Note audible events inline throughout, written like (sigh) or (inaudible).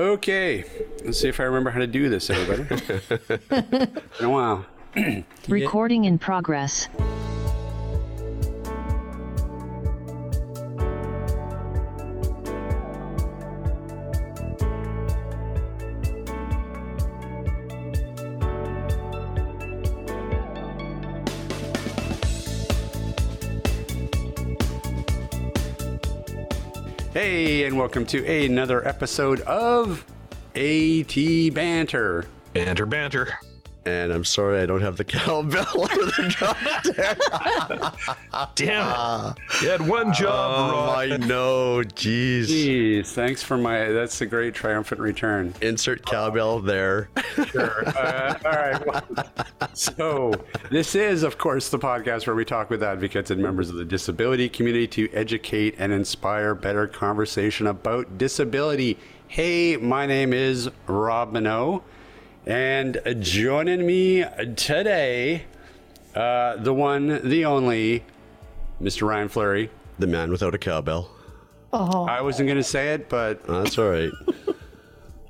Okay, let's see if I remember how to do this, everybody. (laughs) Been a while. Recording in progress. Welcome to another episode of AT Banter. Banter, banter. And I'm sorry I don't have the (laughs) cowbell or the drum. (laughs) Damn it. You had one job, Oh, Rob. I know. Jeez. Jeez, thanks for my. That's a great triumphant return. Insert cowbell there. Sure. (laughs) Uh, all right. Well, so, this is, of course, the podcast where we talk with advocates and members of the disability community to educate and inspire better conversation about disability. Hey, my name is Rob Mineault, and joining me today, uh, the one, the only, Mr. Ryan Fleury. The man without a cowbell. Oh. I wasn't going to say it, but That's all right. (laughs)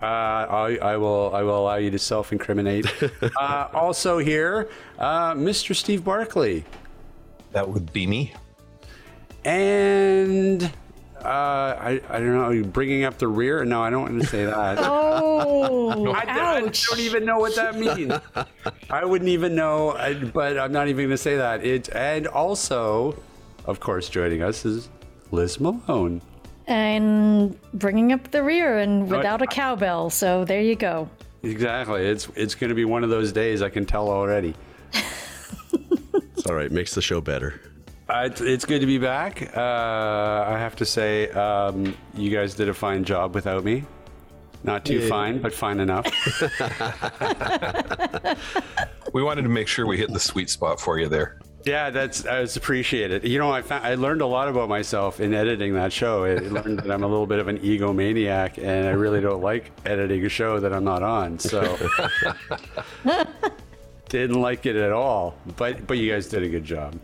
Uh, I, I will. I will allow you to self-incriminate. (laughs) uh, also here, uh, Mr. Steve Barclay, That would be me. and uh, I. I don't know. Are you bringing up the rear? No, I don't want to say that. (laughs) Oh, I, I don't even know what that means. I wouldn't even know, I- but I'm not even going to say that. It and also, of course, joining us is Lis Malone. and bringing up the rear and without a cowbell. So there you go. Exactly. It's it's going to be one of those days. I can tell already. (laughs) It's all right. Makes the show better. Uh, it's, it's good to be back. Uh, I have to say, um, you guys did a fine job without me. Not too fine, but fine enough. (laughs) We wanted to make sure we hit the sweet spot for you there. yeah, that's that's appreciated. You know, I found, I learned a lot about myself in editing that show. I (laughs) learned that I'm a little bit of an egomaniac, and I really don't like editing a show that I'm not on. So (laughs) didn't like it at all. But but you guys did a good job.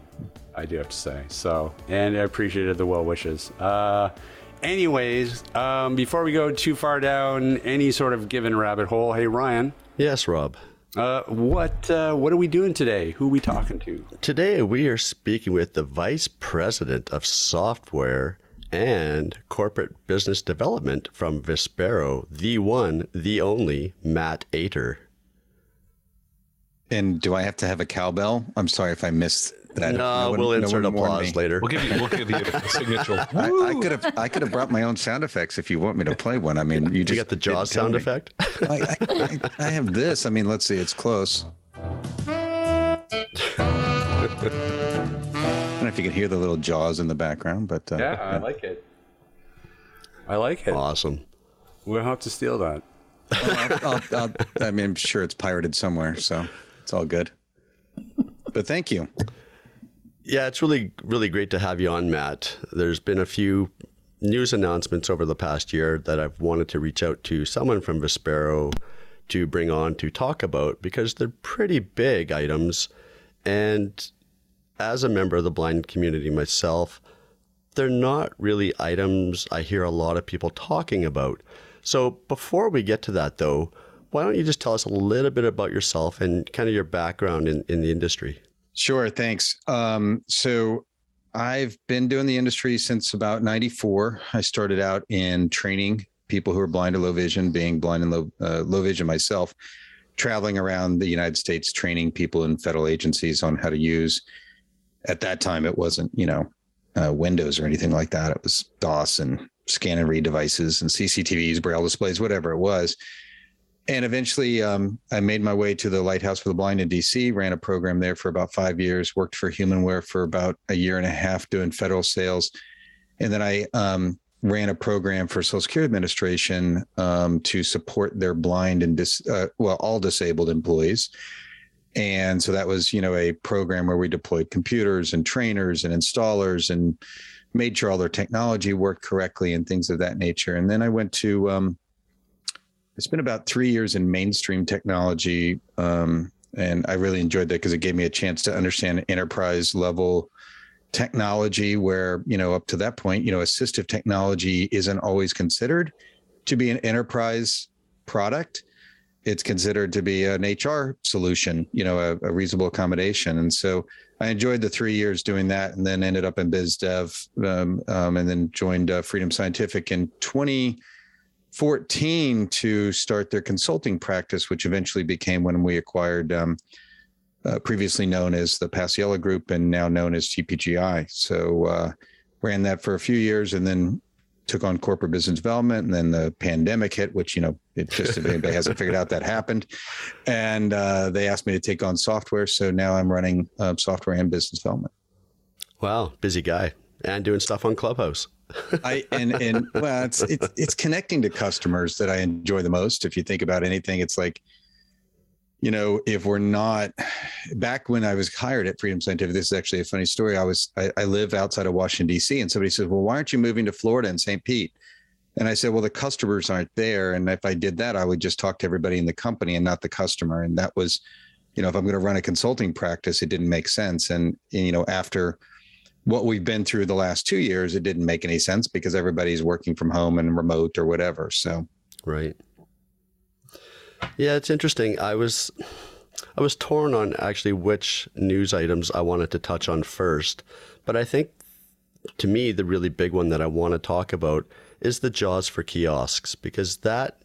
I do have to say. So, and I appreciated the well wishes. Uh, anyways, um, before we go too far down any sort of given rabbit hole, hey Ryan, Yes, Rob. uh, what uh, what are we doing today? Who are we talking to? Today we are speaking with the Vice President of Software and Corporate Business Development from Vispero, the one, the only, Matt Ater. And do I have to have a cowbell? I'm sorry if I missed that. No, one- we'll no insert one warned applause later. We'll give you, we'll give you (laughs) a signature. I, I could have I could have brought my own sound effects if you want me to play one. I mean, you You just got the didn't Jaws sound me. effect? I, I, I, I have this. I mean, let's see. It's close. I don't know if you can hear the little jaws in the background, but uh, Yeah, I like it. I like it. awesome. We'll have to steal that. I'll, I'll, I'll, I mean, I'm sure it's pirated somewhere, so it's all good. But thank you. Yeah, it's really, really great to have you on, Matt. There's been a few news announcements over the past year that I've wanted to reach out to someone from Vispero to bring on to talk about because they're pretty big items. And as a member of the blind community myself, they're not really items I hear a lot of people talking about. So before we get to that, though, why don't you just tell us a little bit about yourself and kind of your background in, in the industry? Sure, thanks. Um, so I've been doing the industry since about 94. I started out in training people who are blind or low vision, being blind and low, uh, low vision myself, traveling around the United States, training people in federal agencies on how to use. At that time, it wasn't, you know, uh, Windows or anything like that. It was DOS and scan and read devices and CCTVs, braille displays, whatever it was. And eventually, um, I made my way to the Lighthouse for the Blind in DC, ran a program there for about five years, worked for Humanware for about a year and a half doing federal sales. And then I um, ran a program for Social Security Administration um, to support their blind and dis, uh, well, all disabled employees. And so that was, you know, a program where we deployed computers and trainers and installers and made sure all their technology worked correctly and things of that nature. And then I went to, it's been about three years in mainstream technology. Um, and I really enjoyed that because it gave me a chance to understand enterprise level technology where, you know, up to that point, you know, assistive technology isn't always considered to be an enterprise product, it's considered to be an HR solution, you know, a, a, reasonable accommodation. And so I enjoyed the three years doing that and then ended up in biz dev um, um, and then joined uh, Freedom Scientific in 2014 to start their consulting practice, which eventually became when we acquired um, uh, previously known as the Paciello Group and now known as TPGI. So uh, ran that for a few years and then took on corporate business development and then the pandemic hit which you know it just if anybody hasn't figured out that happened. And uh, they asked me to take on software so now i'm running uh, software and business development. Wow busy guy. And doing stuff on clubhouse i and and well it's, it's it's connecting to customers that i enjoy the most if you think about anything it's like you know, if we're not back when I was hired at Freedom Scientific, this is actually a funny story. I was I, I live outside of Washington D.C. and somebody says, "Well, why aren't you moving to Florida and St. Pete?" And I said, "Well, the customers aren't there, and if I did that, I would just talk to everybody in the company and not the customer." And that was, you know, if I'm going to run a consulting practice, it didn't make sense. And you know, after what we've been through the last two years, it didn't make any sense because everybody's working from home and remote or whatever. So, right. Yeah, it's interesting. I was I was torn on actually which news items I wanted to touch on first, but I think to me the really big one that I want to talk about is the JAWS for kiosks because that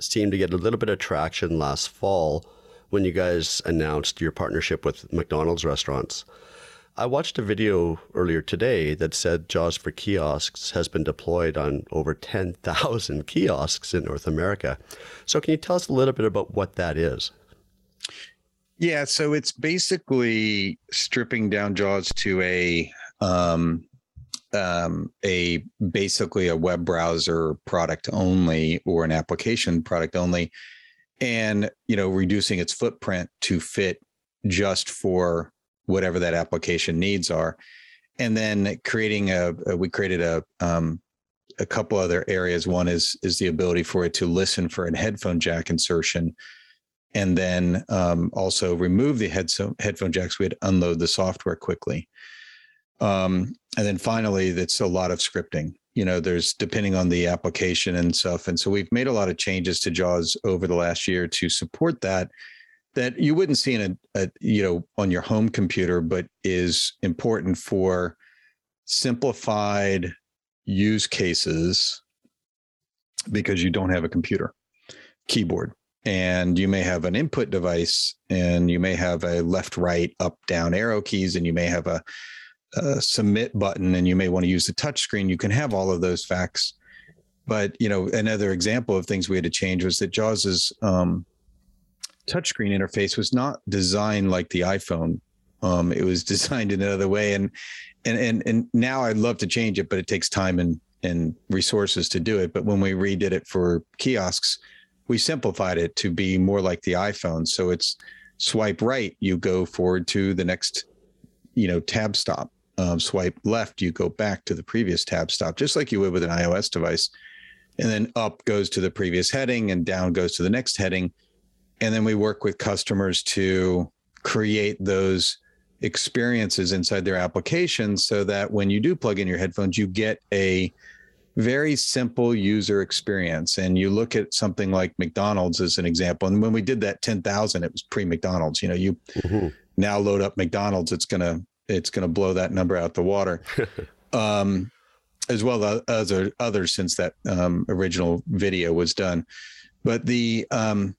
seemed to get a little bit of traction last fall when you guys announced your partnership with McDonald's restaurants. I watched a video earlier today that said JAWS for kiosks has been deployed on over 10,000 kiosks in North America. So, can you tell us a little bit about what that is? Yeah, so it's basically stripping down JAWS to a um, um, a basically a web browser product only or an application product only, and you know reducing its footprint to fit just for whatever that application needs are. And then creating a, a we created a um, a couple other areas. One is is the ability for it to listen for a headphone jack insertion. And then um, also remove the headphone headphone jacks. We had unload the software quickly. Um, and then finally that's a lot of scripting. You know there's depending on the application and stuff. And so we've made a lot of changes to jaws over the last year to support that that you wouldn't see in a, a, you know on your home computer but is important for simplified use cases because you don't have a computer keyboard. And you may have an input device and you may have a left right up down arrow keys and you may have a, a submit button and you may want to use the touch screen. You can have all of those facts. But you know another example of things we had to change was that jaws is um, touchscreen interface was not designed like the iPhone. Um, it was (laughs) designed in another way, and and and and now I'd love to change it, but it takes time and and resources to do it. But when we redid it for kiosks, we simplified it to be more like the iPhone. So it's swipe right, you go forward to the next, you know, tab stop. Um, swipe left, you go back to the previous tab stop, just like you would with an iOS device. And then up goes to the previous heading, and down goes to the next heading and then we work with customers to create those experiences inside their applications so that when you do plug in your headphones you get a very simple user experience. And you look at something like McDonald's as an example. And when we did that 10,000 it was pre McDonald's you know you mm-hmm. now load up McDonald's it's going to it's going to blow that number out the water. (laughs) Um, as well as others since that um, original video was done. But the um,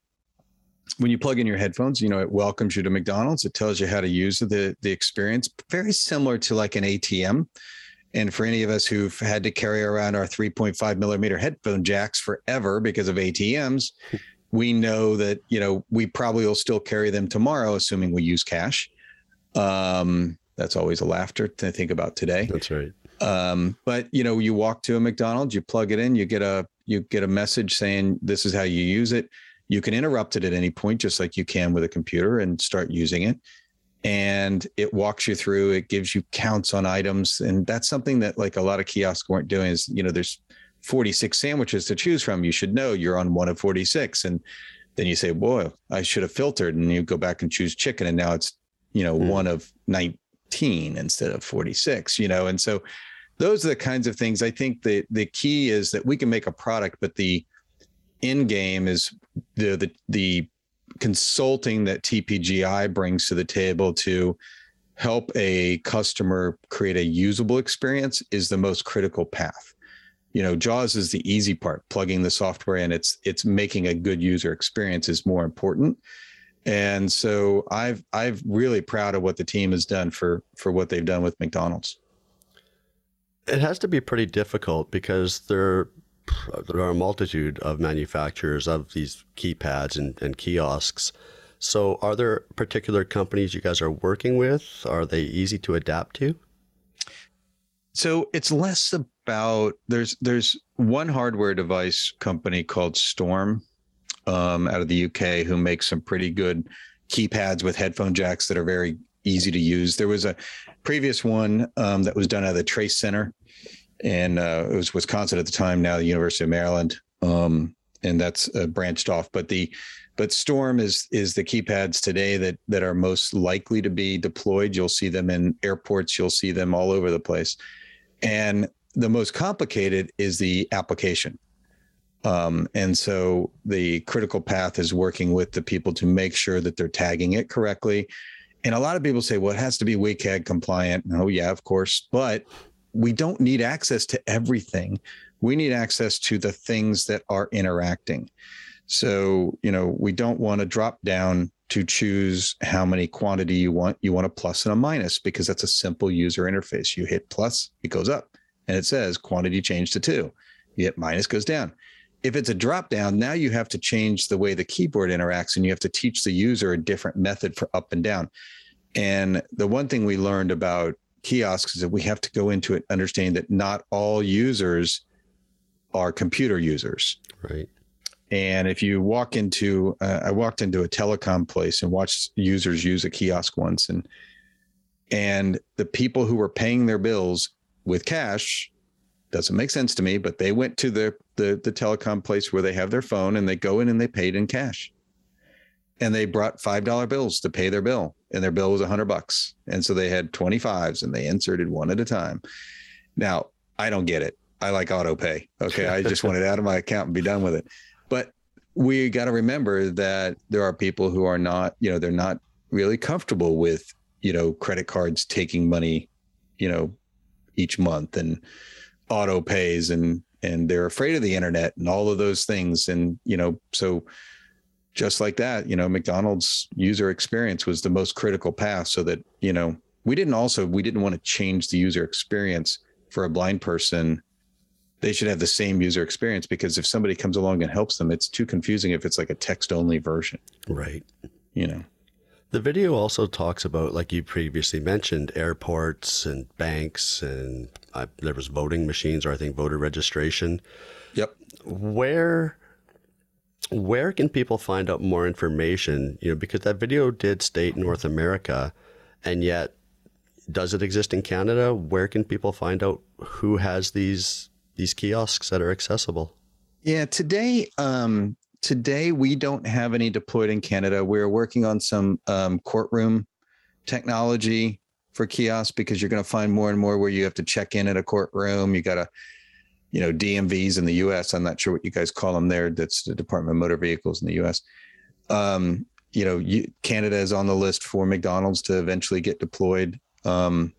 when you plug in your headphones, you know, it welcomes you to McDonald's. It tells you how to use the the experience, very similar to like an ATM. And for any of us who've had to carry around our 3.5 millimeter headphone jacks forever because of ATMs, we know that you know we probably will still carry them tomorrow, assuming we use cash. Um, that's always a laughter to think about today. That's right. Um, but you know, you walk to a McDonald's, you plug it in, you get a you get a message saying this is how you use it you can interrupt it at any point, just like you can with a computer, and start using it. And it walks you through. It gives you counts on items, and that's something that like a lot of kiosks weren't doing. Is you know there's 46 sandwiches to choose from. You should know you're on one of 46, and then you say, "Boy, I should have filtered," and you go back and choose chicken, and now it's you know mm. one of 19 instead of 46. You know, and so those are the kinds of things I think that the key is that we can make a product, but the end game is the the the consulting that TPGI brings to the table to help a customer create a usable experience is the most critical path. You know, JAWS is the easy part, plugging the software in. It's it's making a good user experience is more important. And so I've I've really proud of what the team has done for for what they've done with McDonald's. It has to be pretty difficult because there there are a multitude of manufacturers of these keypads and, and kiosks. So, are there particular companies you guys are working with? Are they easy to adapt to? So it's less about there's there's one hardware device company called Storm um, out of the UK who makes some pretty good keypads with headphone jacks that are very easy to use. There was a previous one um, that was done at the Trace Center, and uh, it was Wisconsin at the time. Now the University of Maryland, um, and that's uh, branched off. But the but Storm is is the keypads today that that are most likely to be deployed. You'll see them in airports. You'll see them all over the place, and the most complicated is the application. Um, and so the critical path is working with the people to make sure that they're tagging it correctly. And a lot of people say, well, it has to be WCAG compliant. Oh, yeah, of course. But we don't need access to everything. We need access to the things that are interacting. So, you know, we don't want to drop down to choose how many quantity you want. You want a plus and a minus because that's a simple user interface. You hit plus, it goes up and it says quantity change to two. You hit minus goes down if it's a drop down, now you have to change the way the keyboard interacts and you have to teach the user a different method for up and down. And the one thing we learned about kiosks is that we have to go into it understanding that not all users are computer users. Right. And if you walk into, uh, I walked into a telecom place and watched users use a kiosk once, and and the people who were paying their bills with cash doesn't make sense to me, but they went to the, the the telecom place where they have their phone and they go in and they paid in cash. And they brought five dollar bills to pay their bill, and their bill was a hundred bucks. And so they had 25s and they inserted one at a time. Now, I don't get it. I like auto pay. Okay. I just want it out of my account and be done with it. But we got to remember that there are people who are not, you know, they're not really comfortable with, you know, credit cards taking money, you know, each month. And auto pays and and they're afraid of the internet and all of those things and you know so just like that you know mcdonald's user experience was the most critical path so that you know we didn't also we didn't want to change the user experience for a blind person they should have the same user experience because if somebody comes along and helps them it's too confusing if it's like a text only version right you know the video also talks about, like you previously mentioned, airports and banks, and uh, there was voting machines, or I think voter registration. Yep. Where, where can people find out more information? You know, because that video did state North America, and yet, does it exist in Canada? Where can people find out who has these these kiosks that are accessible? Yeah, today, um, today we don't have any deployed in Canada. We're working on some um, courtroom technology for kiosks because you're going to find more and more where you have to check in at a courtroom. You got to, you know, DMVs in the U.S. I'm not sure what you guys call them there. That's the Department of Motor Vehicles in the U.S. Um, you know, you, Canada is on the list for McDonald's to eventually get deployed. Um,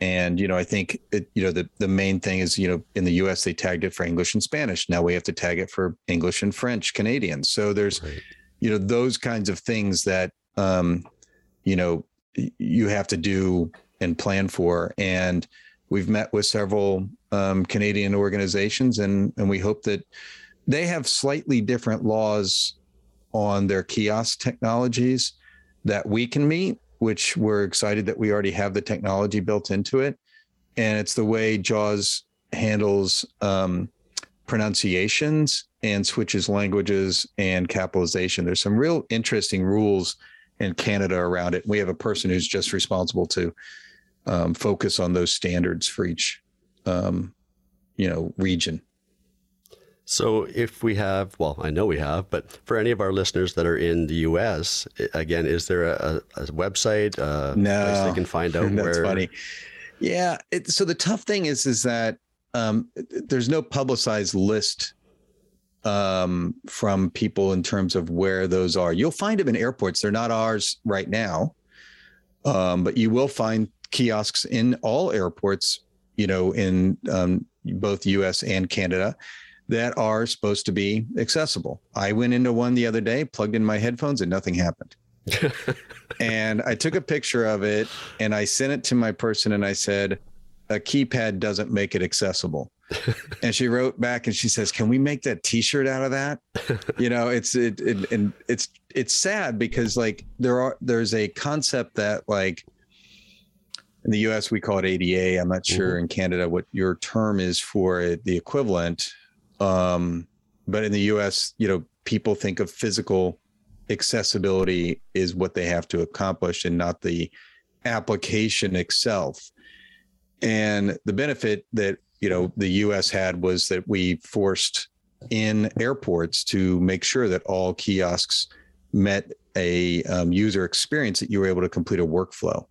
and you know, I think it, you know the the main thing is you know in the U.S. they tagged it for English and Spanish. Now we have to tag it for English and French Canadian. So there's right. you know those kinds of things that um, you know you have to do and plan for. And we've met with several um, Canadian organizations, and and we hope that they have slightly different laws on their kiosk technologies that we can meet which we're excited that we already have the technology built into it. And it's the way JAWS handles um, pronunciations and switches languages and capitalization. There's some real interesting rules in Canada around it. We have a person who's just responsible to um, focus on those standards for each, um, you know, region. So, if we have, well, I know we have, but for any of our listeners that are in the U.S., again, is there a, a website, a no, place they can find out (laughs) that's where? funny. Yeah. It, so the tough thing is, is that um, there's no publicized list um, from people in terms of where those are. You'll find them in airports. They're not ours right now, um, but you will find kiosks in all airports. You know, in um, both U.S. and Canada, that are supposed to be accessible. I went into one the other day, plugged in my headphones, and nothing happened. (laughs) and I took a picture of it and I sent it to my person and I said, a keypad doesn't make it accessible. (laughs) and she wrote back and she says, "Can we make that T-shirt out of that?" (laughs) You know, it's it, it and it's it's sad because like there are there's a concept that like in the U.S. we call it ADA. I'm not sure mm-hmm. in Canada what your term is for it, the equivalent. Um, but in the U.S., you know, people think of physical accessibility is what they have to accomplish and not the application itself. And the benefit that you know the U.S. had was that we forced in airports to make sure that all kiosks met a um, user experience that you were able to complete a workflow.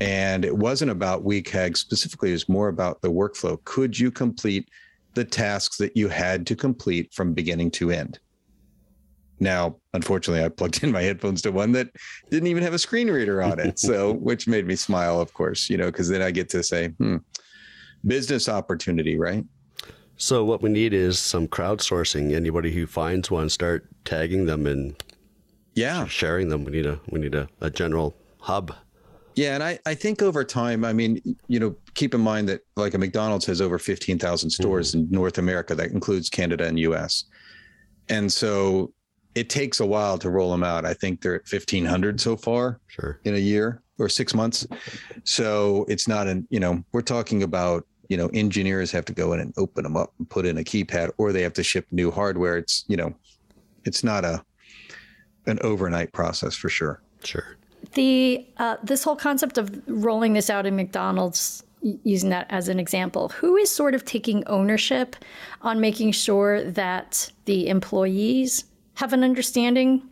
And it wasn't about WCAG specifically; it was more about the workflow. Could you complete the tasks that you had to complete from beginning to end? Now, unfortunately, I plugged in my headphones to one that didn't even have a screen reader on it. So, (laughs) which made me smile, of course, you know, because then I get to say, hmm, business opportunity, right? So, what we need is some crowdsourcing. Anybody who finds one, start tagging them and yeah, sharing them. We need a we need a, a general hub. Yeah, and I, I think over time, I mean, you know, keep in mind that like a McDonald's has over 15,000 stores mm-hmm. in North America. That includes Canada and US. And so it takes a while to roll them out. I think they're at 1500 so far sure. in a year or six months. So it's not an, you know, we're talking about, you know, engineers have to go in and open them up and put in a keypad or they have to ship new hardware. It's, you know, it's not a, an overnight process for sure. Sure. The, uh, this whole concept of rolling this out in McDonald's using that as an example, who is sort of taking ownership on making sure that the employees have an understanding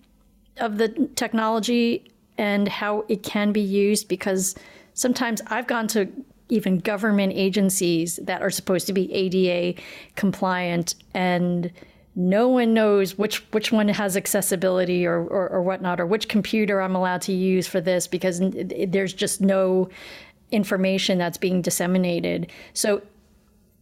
of the technology and how it can be used? Because sometimes I've gone to even government agencies that are supposed to be ADA compliant and no one knows which which one has accessibility or, or, or whatnot or which computer I'm allowed to use for this because there's just no information that's being disseminated. So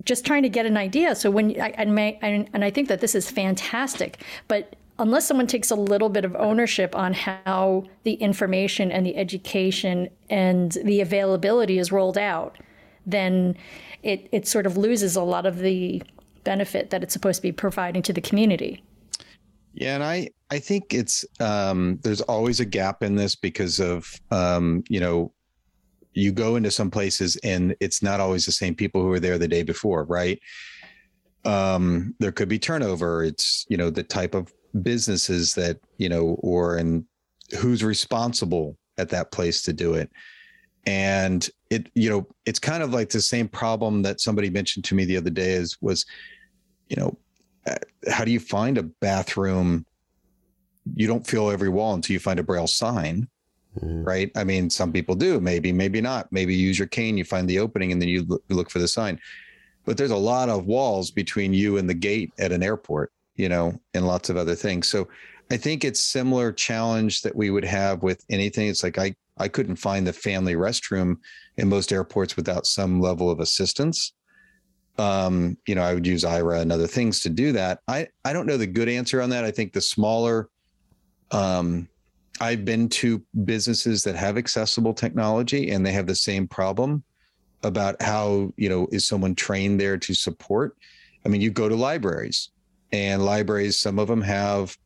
just trying to get an idea. So when I, and, may, and I think that this is fantastic, but unless someone takes a little bit of ownership on how the information and the education and the availability is rolled out, then it, it sort of loses a lot of the benefit that it's supposed to be providing to the community. Yeah, and I I think it's um, there's always a gap in this because of um, you know you go into some places and it's not always the same people who were there the day before, right? Um, there could be turnover. It's you know the type of businesses that you know or and who's responsible at that place to do it and it you know it's kind of like the same problem that somebody mentioned to me the other day is was you know uh, how do you find a bathroom you don't feel every wall until you find a braille sign mm-hmm. right i mean some people do maybe maybe not maybe you use your cane you find the opening and then you look, look for the sign but there's a lot of walls between you and the gate at an airport you know, and lots of other things. So I think it's similar challenge that we would have with anything. It's like I I couldn't find the family restroom in most airports without some level of assistance. Um, you know, I would use Aira and other things to do that. I I don't know the good answer on that. I think the smaller um I've been to businesses that have accessible technology and they have the same problem about how, you know, is someone trained there to support? I mean, you go to libraries and libraries some of them have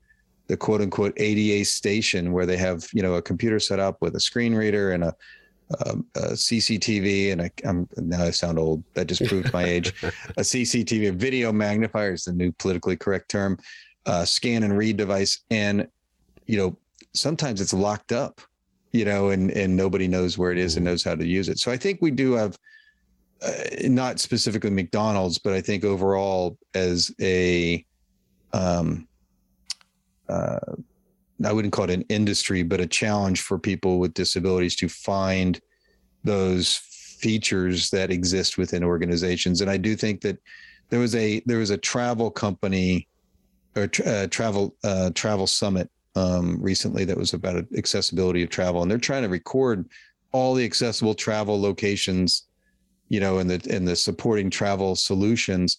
the quote unquote ada station where they have you know a computer set up with a screen reader and a, a, a cctv and I, am now i sound old that just proved my age. (laughs) A cctv a video magnifier is the new politically correct term. Uh, scan and read device and you know sometimes it's locked up you know and and nobody knows where it is and knows how to use it. So i think we do have uh, not specifically mcdonald's but i think overall as a um, uh, I wouldn't call it an industry, but a challenge for people with disabilities to find those features that exist within organizations. And I do think that there was a there was a travel company or uh, travel uh, travel summit um, recently that was about accessibility of travel, and they're trying to record all the accessible travel locations, you know, and the and the supporting travel solutions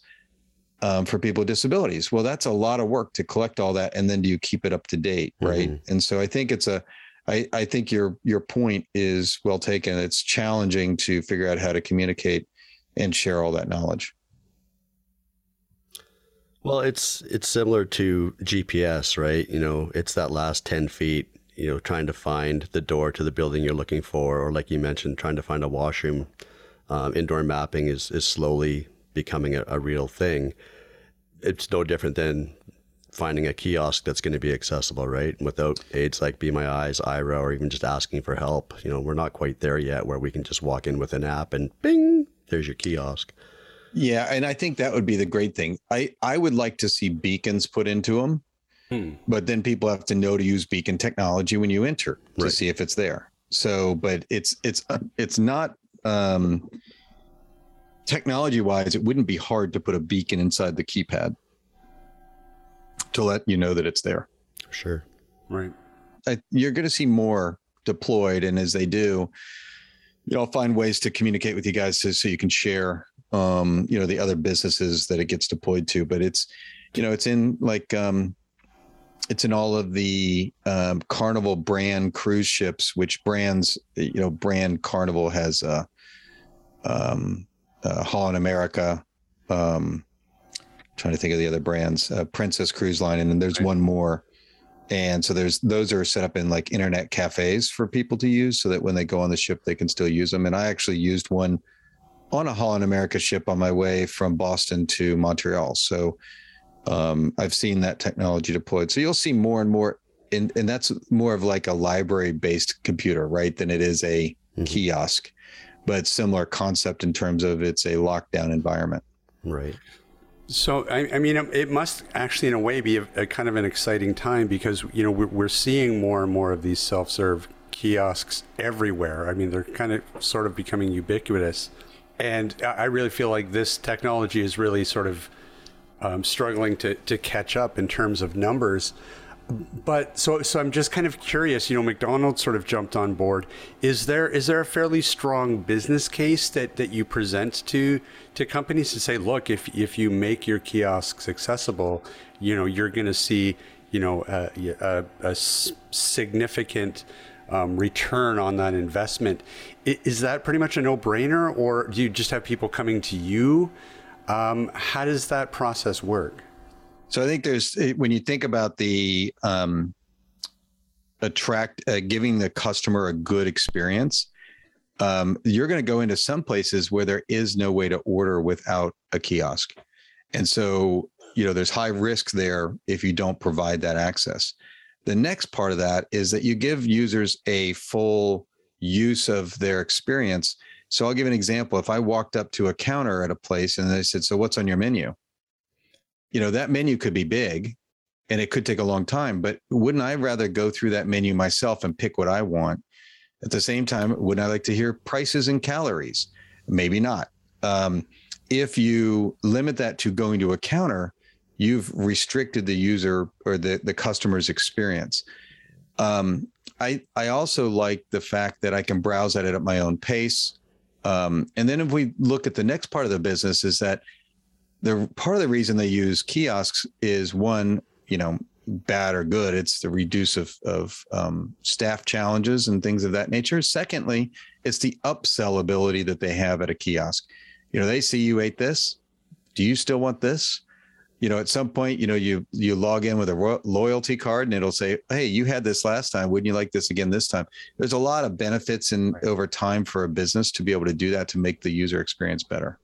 um, for people with disabilities. Well, that's a lot of work to collect all that, and then do you keep it up to date, right? Mm-hmm. And so I think it's a, I I think your your point is well taken. It's challenging to figure out how to communicate and share all that knowledge. Well, it's it's similar to GPS, right? You know, it's that last ten feet. You know, trying to find the door to the building you're looking for, or like you mentioned, trying to find a washroom. Um, indoor mapping is is slowly becoming a, a real thing. It's no different than finding a kiosk that's going to be accessible, right? Without aids like Be My Eyes, Aira, or even just asking for help. You know, we're not quite there yet where we can just walk in with an app and bing, there's your kiosk. Yeah, and I think that would be the great thing. I I would like to see beacons put into them, hmm. but then people have to know to use beacon technology when you enter to right. see if it's there. So, but it's it's uh, it's not um, technology wise. It wouldn't be hard to put a beacon inside the keypad to let you know that it's there. Sure. Right. I, you're going to see more deployed, and as they do, you know, I'll find ways to communicate with you guys so, so you can share um, you know, the other businesses that it gets deployed to. But it's, you know, it's in like um, it's in all of the um, Carnival brand cruise ships, which brands, you know, brand Carnival has uh, um, uh, Holland America. Um, trying to think of the other brands, uh, Princess Cruise Line, and then there's right. one more. And so there's those are set up in like internet cafes for people to use, so that when they go on the ship, they can still use them. And I actually used one on a Holland America ship on my way from Boston to Montreal. So um, I've seen that technology deployed. So you'll see more and more, and, and that's more of like a library based computer, right? Than it is a mm-hmm. kiosk, but similar concept in terms of it's a lockdown environment. Right. So, I, I, mean, it must actually, in a way, be a, a, kind of an exciting time because, you know, we're, we're seeing more and more of these self serve kiosks everywhere. I mean, they're kind of sort of becoming ubiquitous. And I really feel like this technology is really sort of um, struggling to, to catch up in terms of numbers. But so so I'm just kind of curious. You know, McDonald's sort of jumped on board. Is there is there a fairly strong business case that, that you present to to companies to say, look, if if you make your kiosks accessible, you know, you're going to see you know a, a, a significant um, return on that investment. Is that pretty much a no brainer, or do you just have people coming to you? Um, how does that process work? So I think there's when you think about the um, attract uh, giving the customer a good experience. Um, you're going to go into some places where there is no way to order without a kiosk, and so you know there's high risk there if you don't provide that access. The next part of that is that you give users a full use of their experience. So I'll give an example. If I walked up to a counter at a place and they said, So what's on your menu? You know, that menu could be big and it could take a long time, but wouldn't I rather go through that menu myself and pick what I want? At the same time, wouldn't I like to hear prices and calories? Maybe not. Um, if you limit that to going to a counter, you've restricted the user or the, the customer's experience. Um, I, I also like the fact that I can browse at it at my own pace. Um, and then if we look at the next part of the business is that the part of the reason they use kiosks is one, you know, bad or good. It's the reduce of, of um, staff challenges and things of that nature. Secondly, it's the upsell ability that they have at a kiosk. You know, they see you ate this. Do you still want this? you know, at some point, you know, you you log in with a ro- loyalty card and it'll say, "Hey, you had this last time. Wouldn't you like this again this time?" There's a lot of benefits in right. over time for a business to be able to do that to make the user experience better.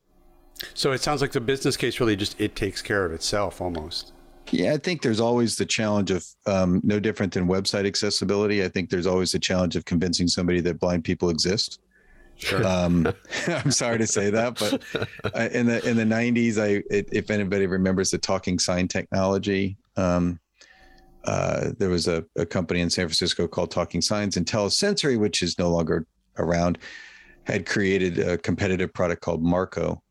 So it sounds like the business case really just it takes care of itself almost. Yeah, I think there's always the challenge of um, no different than website accessibility. I think there's always the challenge of convincing somebody that blind people exist. Sure. Um, (laughs) (laughs) I'm sorry to say that, but in the in the 90s, I if anybody remembers the talking sign technology, um, uh, there was a, a, company in San Francisco called Talking Signs, and Telesensory, which is no longer around, had created a competitive product called Marco,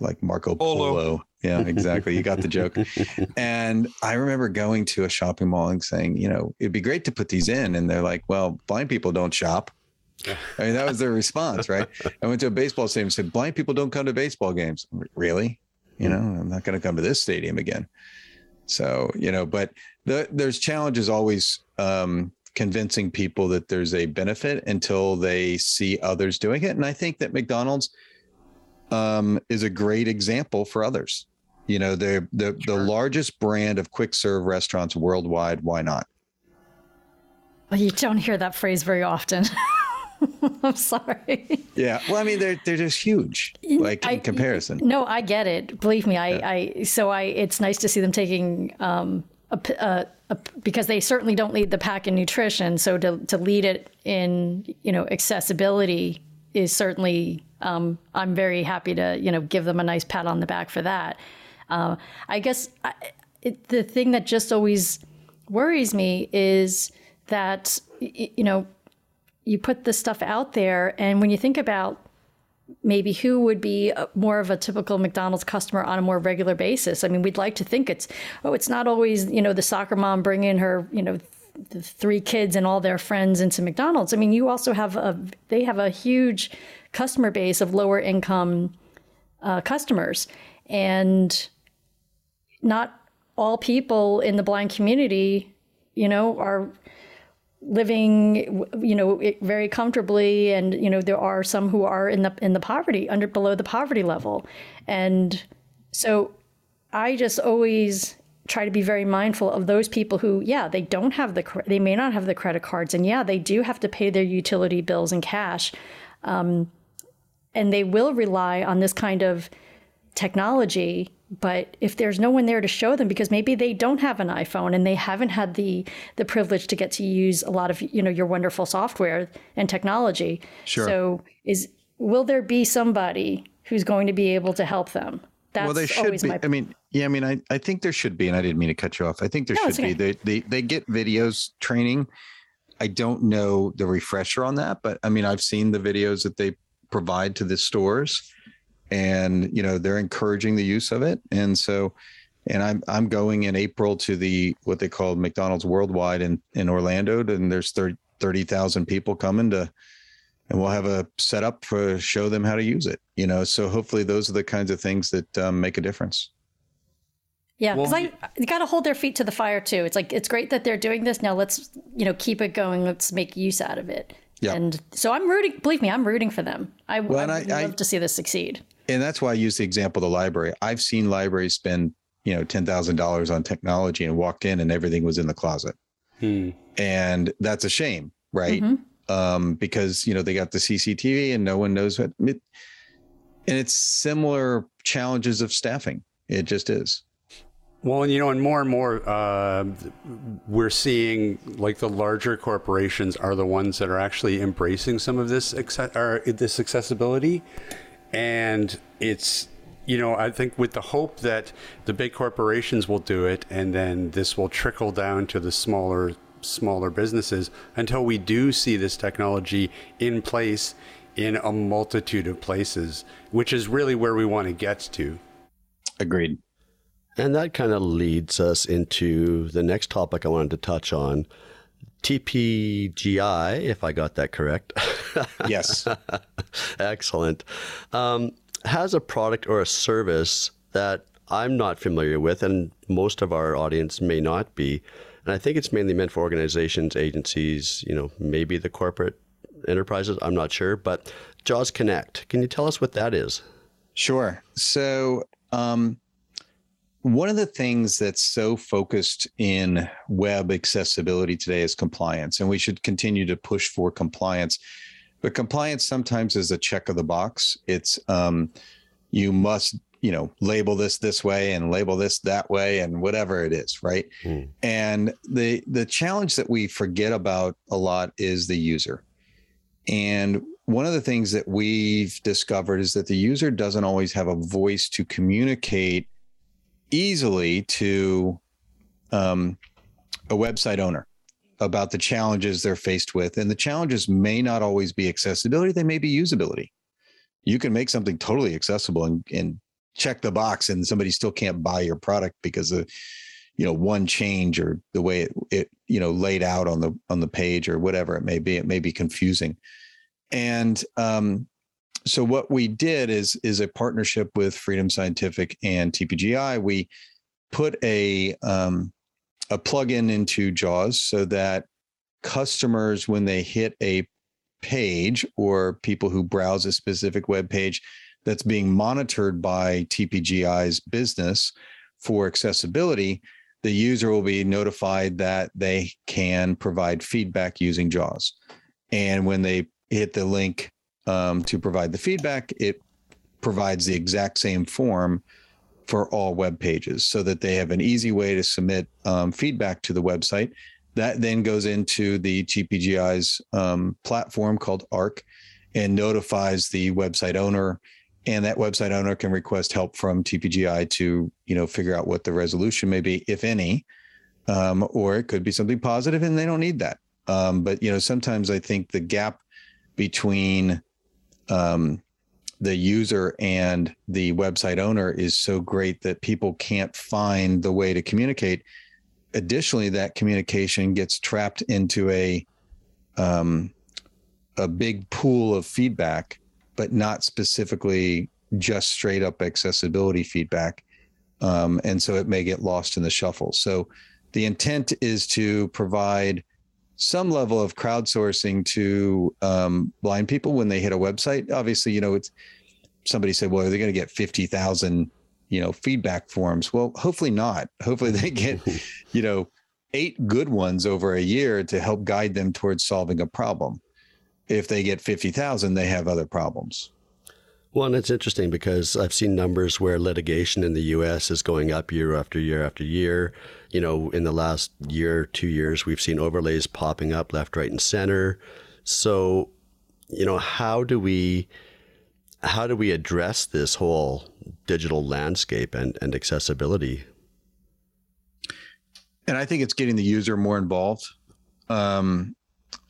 like Marco Polo. Polo. Yeah, exactly. You got the joke. (laughs) and I remember going to a shopping mall and saying, you know, it'd be great to put these in. And they're like, well, blind people don't shop. I mean, that was their response, right? I went to a baseball stadium and said, blind people don't come to baseball games. Really? You know, I'm not going to come to this stadium again. So, you know, but the, there's challenges always um, convincing people that there's a benefit until they see others doing it. And I think that McDonald's um, is a great example for others. You know, they're the, the largest brand of quick serve restaurants worldwide. Why not? Well, you don't hear that phrase very often. (laughs) I'm sorry. Yeah. Well, I mean, they're they're just huge, like in I, comparison. No, I get it. Believe me, I, yeah. I so I. It's nice to see them taking um, a, a, a, because they certainly don't lead the pack in nutrition. So to to lead it in you know accessibility is certainly. Um, I'm very happy to you know give them a nice pat on the back for that. Uh, I guess I, it, the thing that just always worries me is that you know you put this stuff out there, and when you think about maybe who would be more of a typical McDonald's customer on a more regular basis. I mean, we'd like to think it's oh, it's not always you know the soccer mom bringing her you know the three kids and all their friends into McDonald's. I mean, you also have a they have a huge customer base of lower income uh, customers, and not all people in the blind community, you know, are living you know very comfortably. And you know there are some who are in the in the poverty under below the poverty level. And so i just always try to be very mindful of those people who yeah they don't have the they may not have the credit cards. And yeah they do have to pay their utility bills in cash. Um, and they will rely on this kind of technology but if there's no one there to show them because maybe they don't have an iphone and they haven't had the the privilege to get to use a lot of you know your wonderful software and technology. Sure. so is will there be somebody who's going to be able to help them? That's well there should be. my... i mean yeah i mean I, I think there should be and i didn't mean to cut you off. I think there no, should okay. be. they, they they get videos training. I don't know the refresher on that but i mean i've seen the videos that they provide to the stores and you know they're encouraging the use of it and so and i'm i'm going in april to the what they call mcdonald's worldwide in in orlando and there's 30,000 people coming to and we'll have a setup for show them how to use it you know so hopefully those are the kinds of things that um, make a difference yeah, because well, I you got to hold their feet to the fire too. It's like it's great that they're doing this. Now let's you know keep it going. Let's make use out of it. Yeah. And so I'm rooting. Believe me, I'm rooting for them. I, well, I would I, love I, to see this succeed and that's why I use the example of the library. I've seen libraries spend, you know, ten thousand dollars on technology and walked in and everything was in the closet, hmm. and that's a shame, right? Mm-hmm. Um, because you know they got the CCTV and no one knows what. It, and it's similar challenges of staffing. It just is. Well, and you know, and more and more, uh, we're seeing like the larger corporations are the ones that are actually embracing some of this or this accessibility. And it's you know i think with the hope that the big corporations will do it and then this will trickle down to the smaller smaller businesses until we do see this technology in place in a multitude of places which is really where we want to get to. Agreed and that kind of leads us into the next topic i wanted to touch on TPGI, if I got that correct. (laughs) Yes. Excellent. Um, has a product or a service that I'm not familiar with, and most of our audience may not be. And I think it's mainly meant for organizations, agencies, you know, maybe the corporate enterprises. I'm not sure. But JAWS Connect, can you tell us what that is? Sure. So, um, one of the things that's so focused in web accessibility today is compliance, and we should continue to push for compliance. But compliance sometimes is a check of the box. It's um, you must you know label this this way and label this that way and whatever it is right mm. and the the challenge that we forget about a lot is the user and one of the things that we've discovered is that the user doesn't always have a voice to communicate easily to um, a website owner about the challenges they're faced with. And the challenges may not always be accessibility, they may be usability. You can make something totally accessible and, and check the box and somebody still can't buy your product because of you know one change or the way it, it you know laid out on the on the page or whatever it may be it may be confusing and um, so what we did is is a partnership with freedom scientific and tpgi we put a um, a plugin into jaws so that customers when they hit a page or people who browse a specific web page that's being monitored by TPGI's business for accessibility, the user will be notified that they can provide feedback using JAWS. And when they hit the link um, to provide the feedback, it provides the exact same form for all web pages so that they have an easy way to submit um, feedback to the website. That then goes into the TPGI's um, platform called ARC and notifies the website owner and that website owner can request help from TPGI to you know figure out what the resolution may be, if any, um, or it could be something positive, and they don't need that. Um, but you know, sometimes I think the gap between um, the user and the website owner is so great that people can't find the way to communicate. Additionally, that communication gets trapped into a um, a big pool of feedback but not specifically just straight up accessibility feedback. Um, and so it may get lost in the shuffle. So the intent is to provide some level of crowdsourcing to um, blind people when they hit a website. Obviously, you know, it's somebody said, well, are they going to get 50,000, you know, feedback forms? Well, hopefully not. Hopefully they (laughs) get, you know, eight good ones over a year to help guide them towards solving a problem if they get 50,000, they have other problems. Well, and it's interesting because I've seen numbers where litigation in the US is going up year after year after year. You know, in the last year, two years, we've seen overlays popping up left, right, and center. So, you know, how do we how do we address this whole digital landscape and, and accessibility? And I think it's getting the user more involved. Um,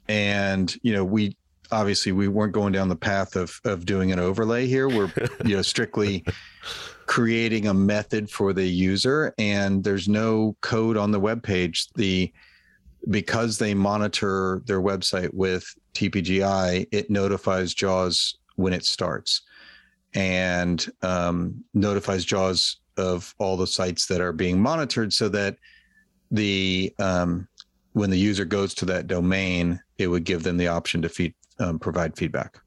and you know, we obviously we weren't going down the path of of doing an overlay here. We're you know strictly (laughs) creating a method for the user, and there's no code on the web page. The because they monitor their website with TPGI, it notifies JAWS when it starts, and um, notifies JAWS of all the sites that are being monitored, so that the um, when the user goes to that domain, it would give them the option to feed um, provide feedback.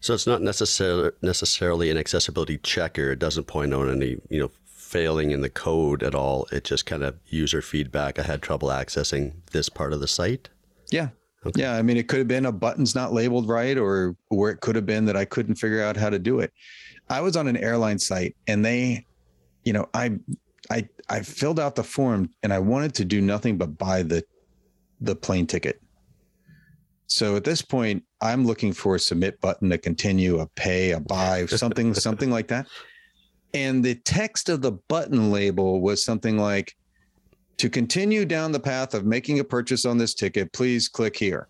So it's not necessarily necessarily an accessibility checker. It doesn't point out any you know failing in the code at all. It just kind of user feedback. I had trouble accessing this part of the site. Yeah. Okay. Yeah, I mean, it could have been a button's not labeled right, or where it could have been that I couldn't figure out how to do it. I was on an airline site, and they, you know, I, I, I filled out the form, and I wanted to do nothing but buy the, the plane ticket. So at this point, I'm looking for a submit button to continue, a pay, a buy, (laughs) something, something like that. And the text of the button label was something like, to continue down the path of making a purchase on this ticket, please click here.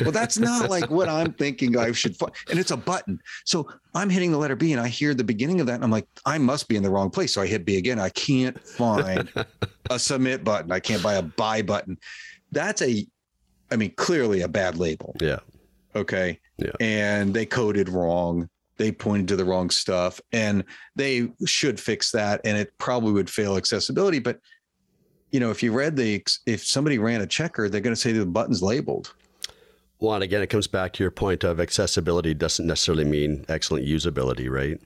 Well, that's not like what I'm thinking I should find. And it's a button. So I'm hitting the letter B and I hear the beginning of that. And I'm like, I must be in the wrong place. So I hit B again. I can't find (laughs) a submit button. I can't buy a buy button. That's a I mean, clearly a bad label. Yeah. Okay. Yeah. And they coded wrong. They pointed to the wrong stuff and they should fix that. And it probably would fail accessibility. But, you know, if you read the, if somebody ran a checker, they're going to say the button's labeled. Well, and again, it comes back to your point of accessibility doesn't necessarily mean excellent usability, right?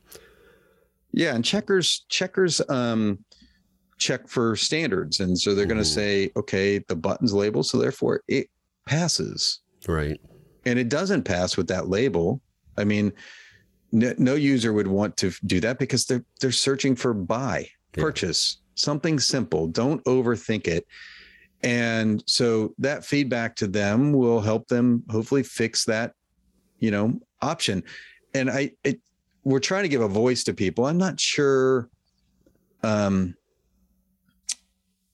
Yeah. And checkers, checkers, um, check for standards. And so they're mm-hmm. going to say, okay, the button's labeled. So therefore it passes. Right. And it doesn't pass with that label. I mean, no, no user would want to do that because they're they're searching for buy, yeah. purchase, something simple. Don't overthink it. And so that feedback to them will help them hopefully fix that, you know, option. And I it, we're trying to give a voice to people. I'm not sure um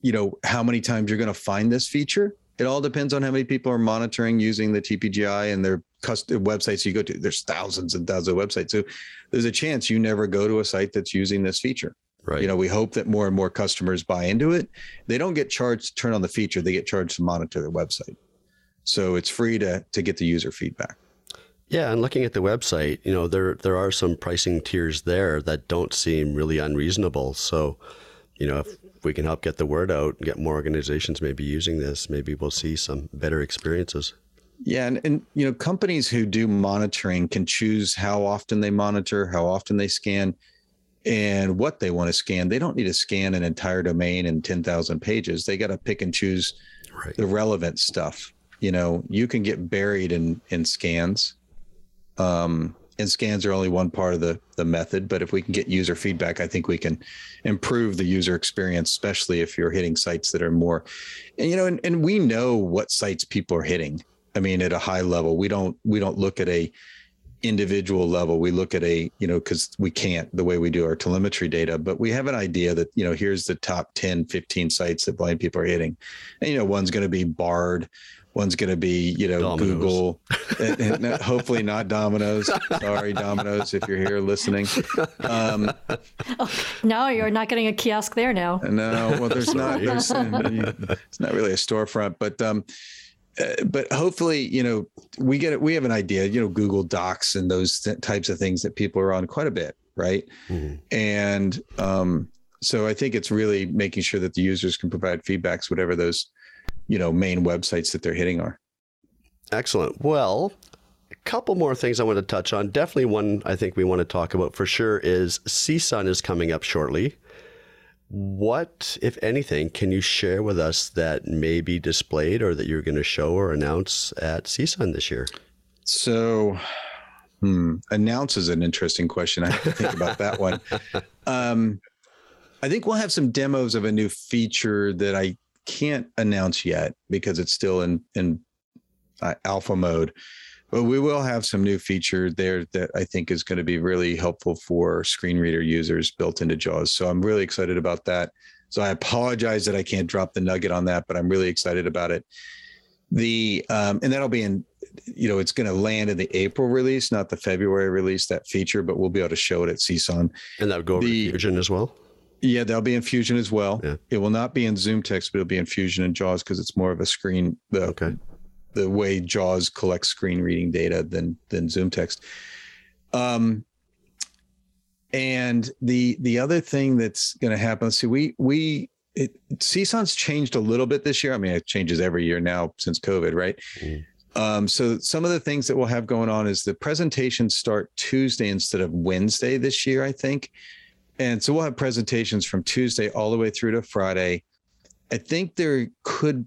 you know how many times you're going to find this feature it all depends on how many people are monitoring using the TPGI and they're custom websites you go to. There's thousands and thousands of websites. So there's a chance you never go to a site that's using this feature. Right. You know, we hope that more and more customers buy into it. They don't get charged to turn on the feature; they get charged to monitor their website. So it's free to to get the user feedback. Yeah, and looking at the website, you know, there there are some pricing tiers there that don't seem really unreasonable. So, you know, if we can help get the word out and get more organizations maybe using this, maybe we'll see some better experiences. Yeah, and, and you know, companies who do monitoring can choose how often they monitor, how often they scan, and what they want to scan. They don't need to scan an entire domain and 10,000 pages. They got to pick and choose Right. the relevant stuff. You know, you can get buried in in scans. Um, and scans are only one part of the the method, but if we can get user feedback, I think we can improve the user experience, especially if you're hitting sites that are more, and you know, and, and we know what sites people are hitting. I mean, at a high level, we don't we don't look at a individual level. We look at a, you know, because we can't the way we do our telemetry data, but we have an idea that, you know, here's the top 10, 15 sites that blind people are hitting. And, you know, one's going to be Bard, one's going to be, you know, Domino's. Google, (laughs) and, and hopefully not Domino's. Sorry, Domino's, if you're here listening. Um, No, you're not getting a kiosk there now. no, well, there's not. There's, (laughs) it's not really a storefront, but um, uh, but hopefully, you know, we get it. We have an idea. You know, Google Docs and those th- types of things that people are on quite a bit, right? Mhm. And um, so I think it's really making sure that the users can provide feedbacks, whatever those, you know, main websites that they're hitting are. Excellent. Well, a couple more things I want to touch on. Definitely one I think we want to talk about for sure is CSUN is coming up shortly. What, if anything, can you share with us that may be displayed or that you're going to show or announce at CSUN this year? So, hmm, announce is an interesting question. I have to think about that one. (laughs) Um, I think we'll have some demos of a new feature that I can't announce yet because it's still in in uh, alpha mode. But we will have some new feature there that I think is going to be really helpful for screen reader users built into JAWS. So I'm really excited about that. So I apologize that I can't drop the nugget on that, but I'm really excited about it. The um, and that'll be in you know, it's going to land in the April release, not the February release, that feature, but we'll be able to show it at CSUN. And that would go over to The- Fusion as well? Yeah, that'll be in Fusion as well. Yeah. It will not be in ZoomText, but it'll be in Fusion and JAWS because it's more of a screen, the, Okay. the way JAWS collects screen reading data than than ZoomText. Um, and the the other thing that's going to happen, let's see, we we it, CSUN's changed a little bit this year. I mean, it changes every year now since COVID, right? Mhm. Um, so some of the things that we'll have going on is the presentations start Tuesday instead of Wednesday this year, I think. And so we'll have presentations from Tuesday all the way through to Friday. I think there could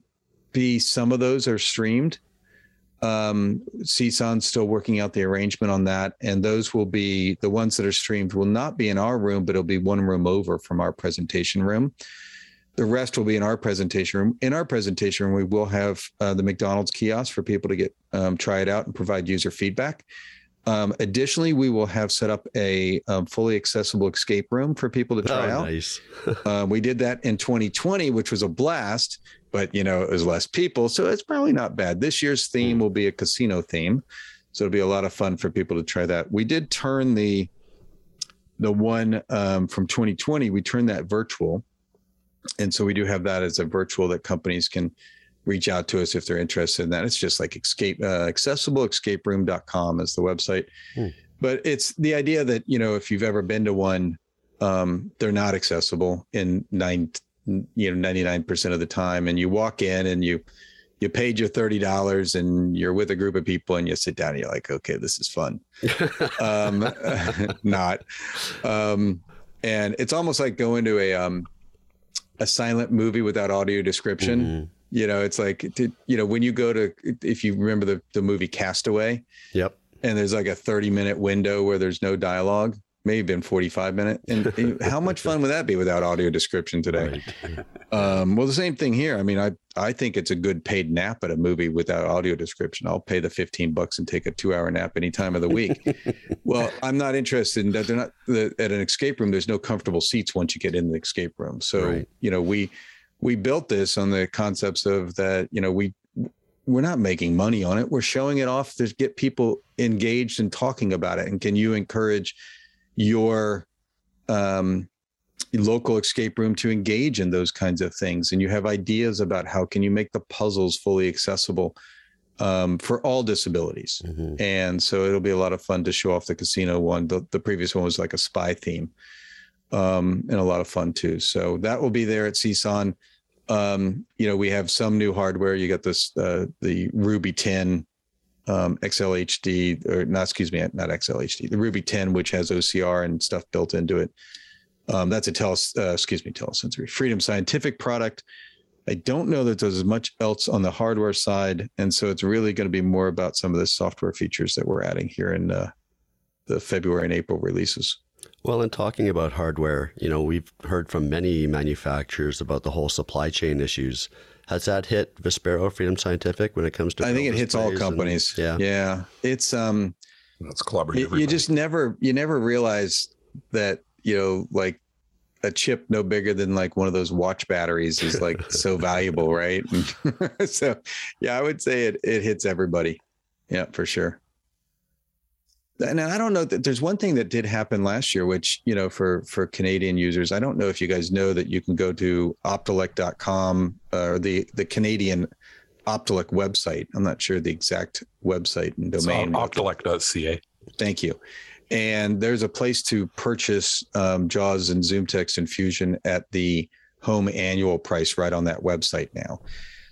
be some of those are streamed. Um, CSUN's still working out the arrangement on that. And those will be the ones that are streamed will not be in our room, but it'll be one room over from our presentation room. The rest will be in our presentation room. In our presentation room, we will have uh, the McDonald's kiosk for people to get um, try it out and provide user feedback. Um, additionally, we will have set up a um, fully accessible escape room for people to try oh, out. nice. Uh, (laughs) we did that in 2020, which was a blast, but you know it was less people, so it's probably not bad. This year's theme will be a casino theme, so it'll be a lot of fun for people to try that. We did turn the the one um, from 2020, we turned that virtual, and so we do have that as a virtual that companies can reach out to us if they're interested in that. It's just like escape uh, accessibleescaperoom.com is the website. Hmm. But it's the idea that, you know, if you've ever been to one, um, they're not accessible in nine, you know, 99% of the time. And you walk in and you, you paid your $30 and you're with a group of people and you sit down and you're like, okay, this is fun. (laughs) um, (laughs) not. Um, and it's almost like going to a, um, a silent movie without audio description Mhm. You know it's like to, you know when you go to if you remember the, the movie castaway? Yep. and there's like a 30 minute window where there's no dialogue maybe been 45 minutes and (laughs) and how much fun would that be without audio description today? Right. (laughs) um, well the same thing here. I mean i i think it's a good paid nap at a movie without audio description. I'll pay the 15 bucks and take a two hour nap any time of the week. (laughs) Well i'm not interested in that they're not the, at an escape room there's no comfortable seats once you get in the escape room. So Right. you know we we built this on the concepts of that you know we we're not making money on it. We're showing it off to get people engaged and talking about it. And can you encourage your um, local escape room to engage in those kinds of things? And you have ideas about how can you make the puzzles fully accessible um, for all disabilities. Mhm. And so it'll be a lot of fun to show off the casino one. The, the previous one was like a spy theme um, and a lot of fun too. So that will be there at CSUN. Um, you know, we have some new hardware. You got this, uh, the Ruby 10 um, XLHD, or not, excuse me, not XLHD, the Ruby 10, which has OCR and stuff built into it. Um, that's a tele, uh, excuse me, telesensory Freedom Scientific product. I don't know that there's much else on the hardware side, and so it's really going to be more about some of the software features that we're adding here in uh, the February and April releases. Well, in talking about hardware, you know, we've heard from many manufacturers about the whole supply chain issues. Has that hit Vispero Freedom Scientific when it comes to? I think it hits all displays and- companies. yeah. yeah, it's um, That's collaborative. you, you just never you never realize that you know like a chip no bigger than like one of those watch batteries is like (laughs) so valuable right (laughs) so yeah i would say it it hits everybody yeah for sure and i don't know that there's one thing that did happen last year which you know for for canadian users i don't know if you guys know that you can go to optelec.com uh, or the the canadian optelec website i'm not sure the exact website and domain optelec.ca. Thank you. And there's a place to purchase um, JAWS and ZoomText and Fusion at the home annual price right on that website now.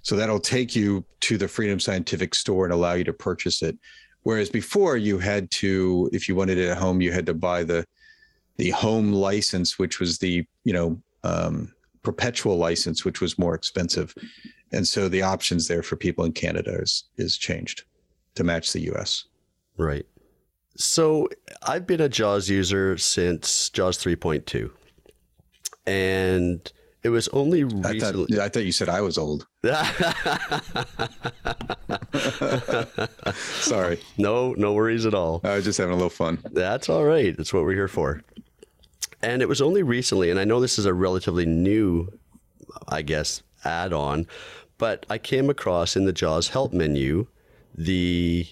So that'll take you to the Freedom Scientific store and allow you to purchase it. Whereas before you had to, if you wanted it at home, you had to buy the the home license, which was the you know um, perpetual license, which was more expensive. And so the options there for people in Canada is is changed to match the U.S. Right. So I've been a JAWS user since JAWS 3.2. And it was only I thought, recently. I thought you said I was old. (laughs) Sorry. no, no worries at all. I was just having a little fun. That's all right. That's what we're here for. And it was only recently, and I know this is a relatively new, I guess, add on, but I came across in the JAWS help menu the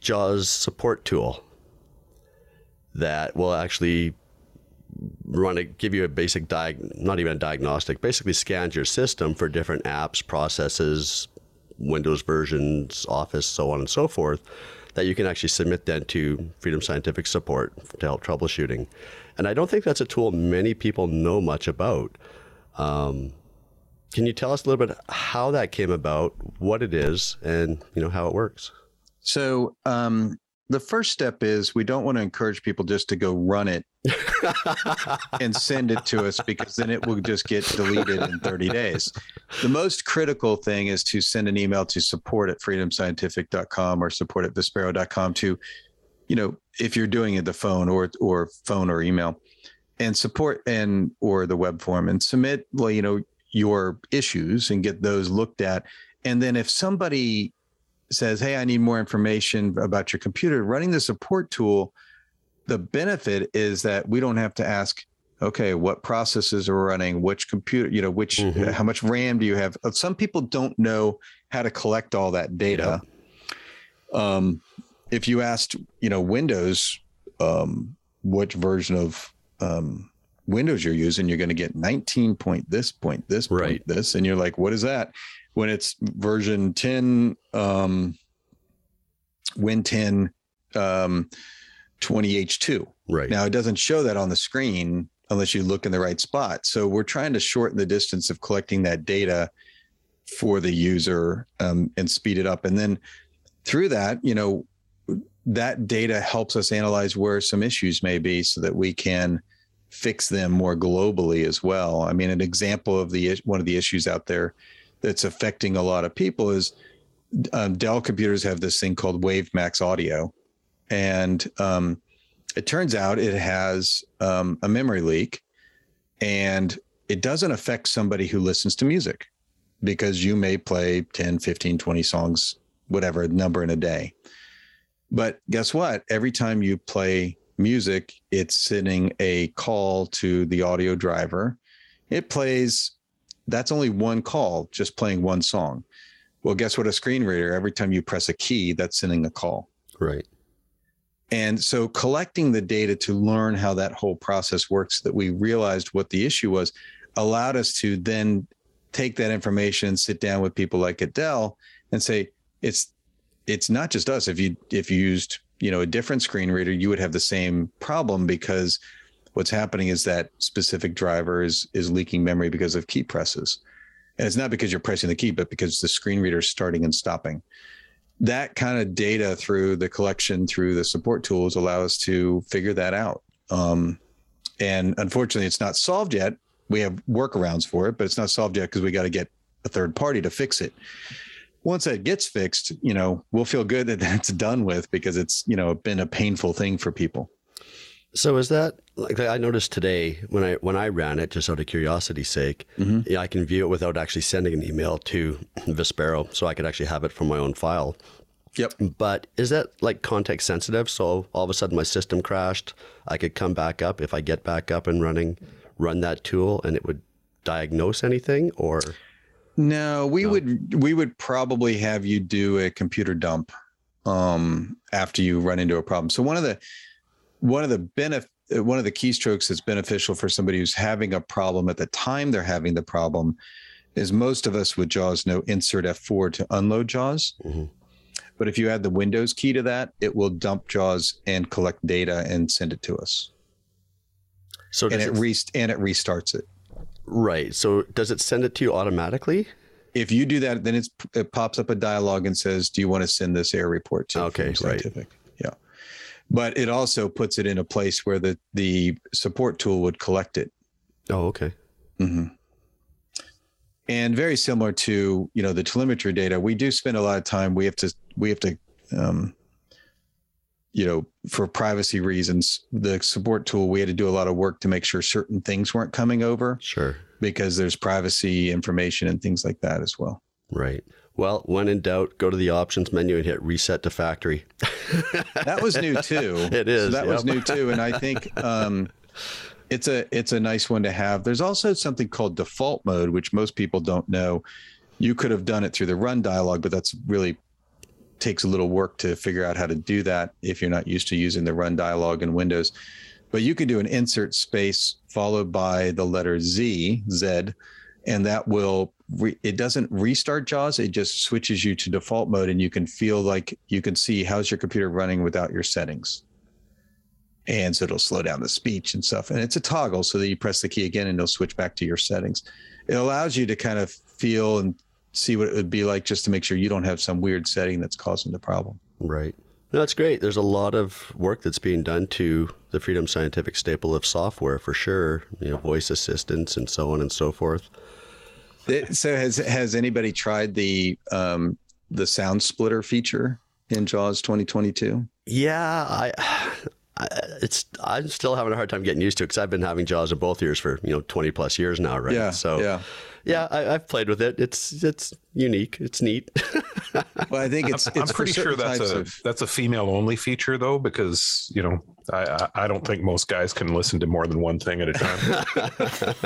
JAWS support tool that will actually run a give you a basic diag not even a diagnostic basically scans your system for different apps processes windows versions office so on and so forth that you can actually submit then to freedom scientific support to help troubleshooting. And i don't think that's a tool many people know much about. Um, can you tell us a little bit how that came about what it is and you know how it works? So, um, the first step is we don't want to encourage people just to go run it and send it to us because then it will just get deleted in 30 days. The most critical thing is to send an email to support at freedomscientific.com or support at vispero.com to, you know, if you're doing it the phone or or phone or email and support and or the web form and submit well, you know, your issues and get those looked at. And then if somebody says, Hey, I need more information about your computer, running the support tool, the benefit is that we don't have to ask, okay, what processes are running, which computer, you know, which, Mhm. how much RAM do you have? Uh, Some people don't know how to collect all that data. Um, if you asked, you know, Windows, um, which version of um, Windows you're using, you're going to get 19 point this point, this point, this. And you're like, what is that? When it's version 10, um, Win 10, um, 20H2. right Now it doesn't show that on the screen unless you look in the right spot. So we're trying to shorten the distance of collecting that data for the user um, and speed it up. And then through that, you know, that data helps us analyze where some issues may be so that we can fix them more globally as well. I mean, an example of the one of the issues out there that's affecting a lot of people is um, Dell computers have this thing called WaveMax Audio, and um, it turns out it has um, a memory leak, and it doesn't affect somebody who listens to music because you may play 10, 15, 20 songs, whatever number in a day. But guess what? Every time you play music, it's sending a call to the audio driver. It plays, that's only one call, just playing one song. Well, guess what? A screen reader, every time you press a key, that's sending a call. Right. And so collecting the data to learn how that whole process works, that we realized what the issue was, allowed us to then take that information sit down with people like at Dell and say, it's it's not just us. If you if you used, you know, a different screen reader, you would have the same problem because what's happening is that specific driver is is leaking memory because of key presses. And it's not because you're pressing the key, but because the screen reader is starting and stopping. That kind of data through the collection through the support tools allow us to figure that out. Um, and unfortunately it's not solved yet. We have workarounds for it but it's not solved yet because we got to get a third party to fix it. Once that gets fixed you know we'll feel good that (laughs) that's done with because it's you know been a painful thing for people. So is that like I noticed today when I when I ran it just out of curiosity's sake, mm-hmm. yeah, I can view it without actually sending an email to Vispero, so I could actually have it from my own file. Yep. But is that like context sensitive? So all of a sudden my system crashed. I could come back up if I get back up and running, run that tool, and it would diagnose anything or. No, we no? would we would probably have you do a computer dump um, after you run into a problem. So one of the one of the benefit one of the keystrokes that's beneficial for somebody who's having a problem at the time they're having the problem is most of us with jaws know insert f4 to unload jaws. Mm-hmm. but if you add the windows key to that it will dump jaws and collect data and send it to us. So and it, it and it restarts it. Right. So does it send it to you automatically? If you do that then it pops up a dialog and says do you want to send this error report to okay right. Yeah but it also puts it in a place where the the support tool would collect it. Oh, okay. Mm-hmm. And very similar to you know the telemetry data, we do spend a lot of time. We have to we have to um, you know for privacy reasons, the support tool we had to do a lot of work to make sure certain things weren't coming over. Sure. Because there's privacy information and things like that as well. Right. Well, when in doubt, go to the options menu and hit reset to factory. (laughs) that was new too. It is. So that yep. was new too, and I think um, it's a it's a nice one to have. There's also something called default mode, which most people don't know. You could have done it through the run dialog, but that's really takes a little work to figure out how to do that if you're not used to using the run dialog in Windows. But you can do an insert space followed by the letter Z, Z, and that will re- it doesn't restart jaws it just switches you to default mode and you can feel like you can see how's your computer running without your settings and so it'll slow down the speech and stuff and it's a toggle so that you press the key again and it'll switch back to your settings it allows you to kind of feel and see what it would be like just to make sure you don't have some weird setting that's causing the problem right no, that's great. There's a lot of work that's being done to the Freedom Scientific staple of software for sure. You know, voice assistants and so on and so forth. So has has anybody tried the um, the sound splitter feature in Jaws 2022? Yeah, I, (sighs) I, it's I'm still having a hard time getting used to it because I've been having Jaws in both ears for you know 20 plus years now, right? Yeah. So yeah, yeah, I, have played with it. It's it's unique. It's neat. (laughs) well, I think it's. I'm, it's I'm pretty sure that's a of... that's a female only feature though, because you know I I don't think most guys can listen to more than one thing at a time.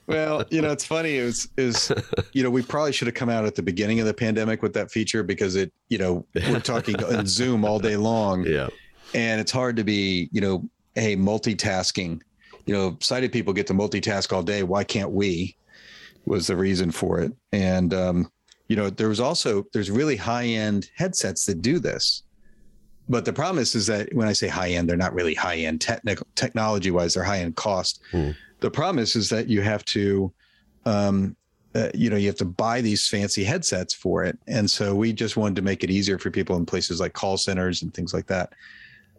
(laughs) well, you know, it's funny. It was is you know we probably should have come out at the beginning of the pandemic with that feature because it you know we're talking in (laughs) Zoom all day long. Yeah, and it's hard to be you know hey multitasking. You know, sighted people get to multitask all day. Why can't we? was the reason for it. And um, you know, there was also there's really high end headsets that do this. But the problem is, is that when I say high end, they're not really high end technical technology wise. They're high end cost. Hmm. The problem is, is that you have to, um, uh, you know, you have to buy these fancy headsets for it. And so we just wanted to make it easier for people in places like call centers and things like that.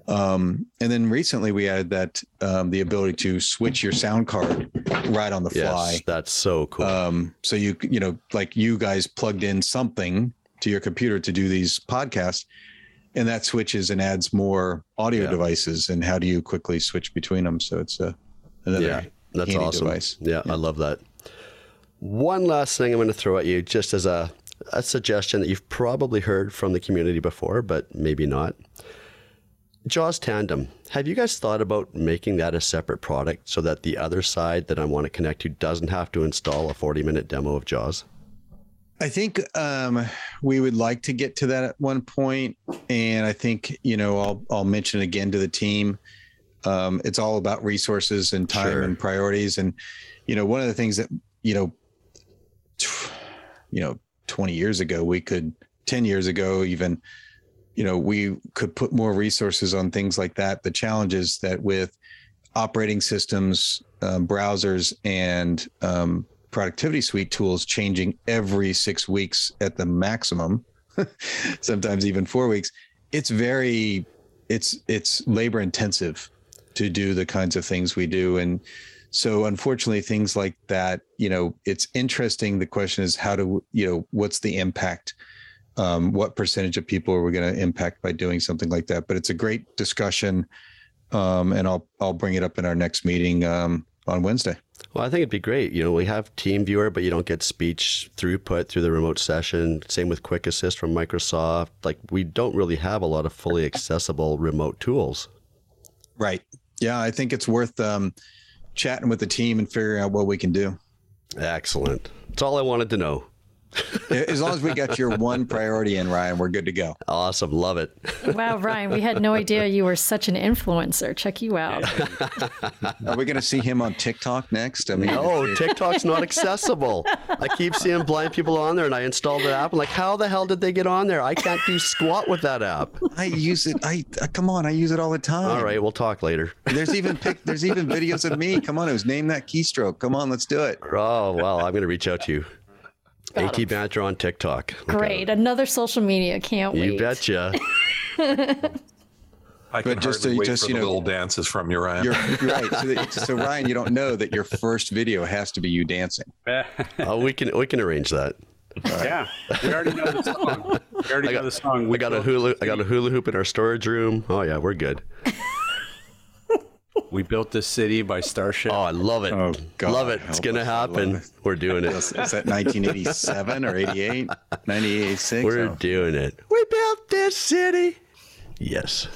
Um, and then recently we added that um, the ability to switch your sound card right on the fly. Yes, that's so cool. Um, so you you know like you guys plugged in something to your computer to do these podcasts, and that switches and adds more audio yeah. devices. And how do you quickly switch between them? So it's a another yeah, that's awesome. Device. Yeah, yeah, I love that. One last thing I'm going to throw at you, just as a a suggestion that you've probably heard from the community before, but maybe not. JAWS Tandem. Have you guys thought about making that a separate product so that the other side that I want to connect to doesn't have to install a 40 minute demo of JAWS? I think um, we would like to get to that at one point, and I think you know I'll I'll mention again to the team. Um, it's all about resources and time Sure. and priorities, and you know one of the things that you know, you know, twenty years ago we could, ten years ago even, you know, we could put more resources on things like that. The challenge is that with operating systems, um, browsers, and um, productivity suite tools changing every six weeks at the maximum, (laughs) sometimes even four weeks, it's very it's it's labor intensive to do the kinds of things we do and so unfortunately things like that you know it's interesting the question is how do you know what's the impact um, what percentage of people are we going to impact by doing something like that but it's a great discussion um, and i'll i'll bring it up in our next meeting um, on wednesday Well, I think it'd be great. You know, we have TeamViewer, but you don't get speech throughput through the remote session. Same with Quick Assist from Microsoft. Like, we don't really have a lot of fully accessible remote tools. right yeah i think it's worth um, chatting with the team and figuring out what we can do Excellent. That's all I wanted to know. (laughs) as long as we got your one priority in ryan we're good to go Awesome. Love it. Wow, Ryan, we had no idea you were such an influencer. Check you out. are we going to see him on tiktok next i mean No, TikTok's not accessible. I keep seeing blind people on there, and I installed the app. I'm like, how the hell did they get on there? I can't do squat with that app. I use it. I uh, come on. I use it all the time. All right, we'll talk later. There's even pic, there's even videos of me. Come on, it was name that keystroke. Come on, let's do it. Oh, well, I'm going to reach out to you. AT Banter on TikTok. Look Great. Another social media. Can't it. wait. (laughs) You betcha. I can But just hardly to- wait just, for you the know, little dances from you, Ryan. You're, you're right. So, that, so Ryan, you don't know that your first video has to be you dancing. (laughs) oh, we can we can arrange that. Yeah, we already know the song. We already know the song. I got a hula. I got a hula hoop in our storage room. Oh yeah, we're good. (laughs) We built this city by Starship. Oh, I love it. Oh, God, love it. It's gonna us. I love happen. it. We're doing it. Is that 1987 or 88? 98, We're Oh. doing it. We built this city. Yes.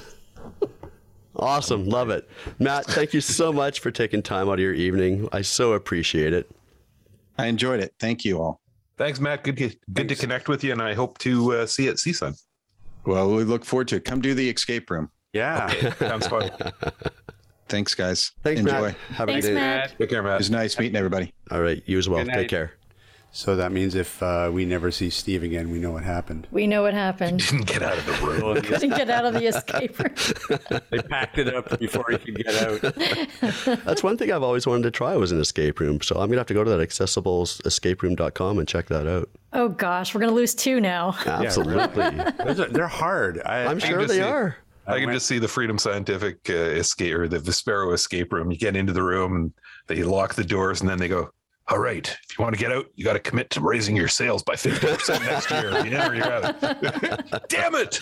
Awesome. Love it. Matt, thank you so much for taking time out of your evening. I so appreciate it. I enjoyed it. Thank you all. Thanks, Matt. Good, to, good to connect with you, and I hope to uh, see you at CSUN. Well, we look forward to it. Come do the escape room. Yeah. (laughs) Sounds fun. Thanks, guys. Thanks, Enjoy. Matt. Have a good day. Matt. Take care, Matt. It was nice meeting everybody. All right. You as well. Take care. So that means if uh, we never see Steve again, we know what happened. We know what happened. He didn't get out of the room. (laughs) Didn't get out of the escape room. (laughs) they packed it up before he could get out. (laughs) That's one thing I've always wanted to try was an escape room. So I'm gonna have to go to that accessible escaperoom.com and check that out. Oh gosh, we're gonna lose two now. Absolutely. Are- They're hard. I, I'm sure they see- are. I can just see the Freedom Scientific uh, escape or the Vispero escape room. You get into the room and they lock the doors, and then they go, "All right, if you want to get out, you got to commit to raising your sales by fifty percent next year. You enter, you're out." (laughs) Damn it!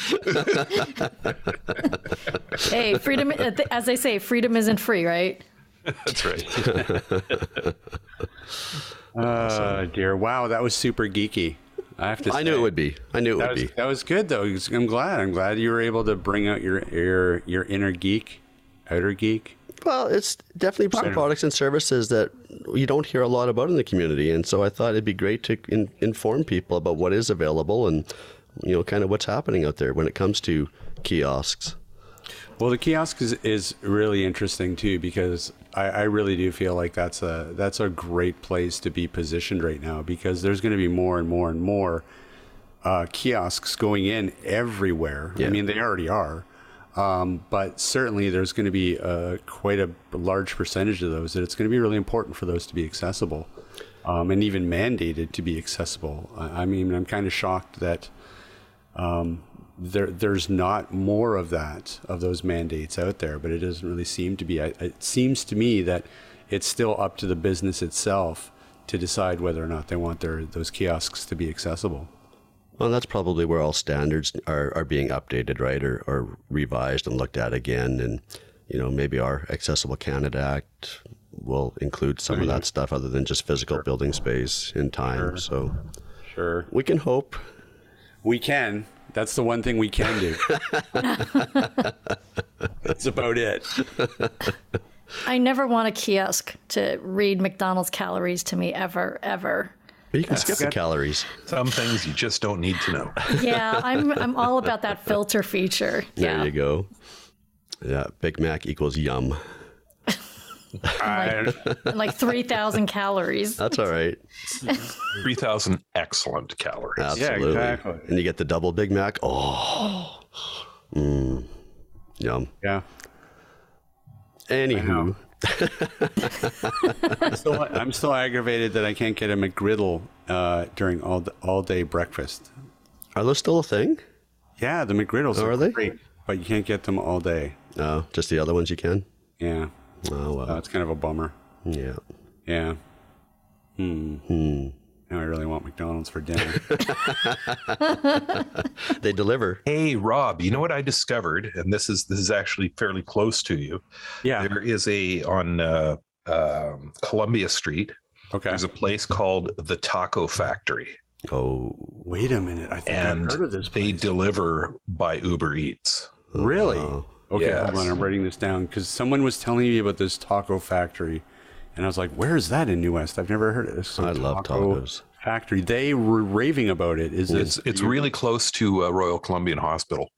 Hey, freedom. uh, As they say, freedom isn't free, right? That's right. Oh (laughs) dear! Wow, that was super geeky. I have to. I knew it would be. I knew it would was, be. that was good though. I'm glad. I'm glad you were able to bring out your your your inner geek, outer geek. Well, it's definitely some products and services that you don't hear a lot about in the community, and so I thought it'd be great to in, inform people about what is available and you know kind of what's happening out there when it comes to kiosks. Well, the kiosk is, is really interesting too because I, I really do feel like that's a that's a great place to be positioned right now because there's going to be more and more and more uh, kiosks going in everywhere. I mean, they already are, um, but certainly there's going to be uh, quite a large percentage of those that it's going to be really important for those to be accessible um, and even mandated to be accessible. I, I mean, I'm kind of shocked that there there's not more of that of those mandates out there but it doesn't really seem to be. I- it seems to me that it's still up to the business itself to decide whether or not they want their those kiosks to be accessible. Well, that's probably where all standards are, are being updated, right, or, or revised and looked at again. And, you know, maybe our Accessible Canada Act will include some of that stuff other than just physical building space in time. So sure. we can hope. we can that's the one thing we can do (laughs) that's about it I never want a kiosk to read McDonald's calories to me ever, ever. But you can skip the calories. Some things you just don't need to know. Yeah, I'm I'm all about that filter feature. There yeah. you go. Yeah, Big Mac equals yum. I, And like 3,000 calories. That's all right. 3,000 excellent calories. Absolutely. exactly. And you get the double Big Mac. Oh, mm. yum. yeah. Anywho, I'm still, I'm still aggravated that I can't get a McGriddle uh, during all all day breakfast. are those still a thing? Yeah, the McGriddles Oh, are, are they? great, but you can't get them all day. No, just the other ones you can. Yeah, Oh well. that's kind of a bummer. yeah. Yeah. Hmm. Hmm. Now I really want McDonald's for dinner. (laughs) They deliver. Hey Rob, you know what I discovered? And this is this is actually fairly close to you. yeah. There is a on uh, um, Columbia Street. Okay. There's a place called the Taco Factory, Oh, Wait a minute. I think and I've heard of this. they deliver by Uber Eats. Really? wow. Okay, Yes. hold on. I'm writing this down because someone was telling me about this taco factory, and I was like, "Where is that in New West? I've never heard of this." So I love taco tacos. Factory. They were raving about it. Is It's this? it's really close to uh, Royal Columbian Hospital.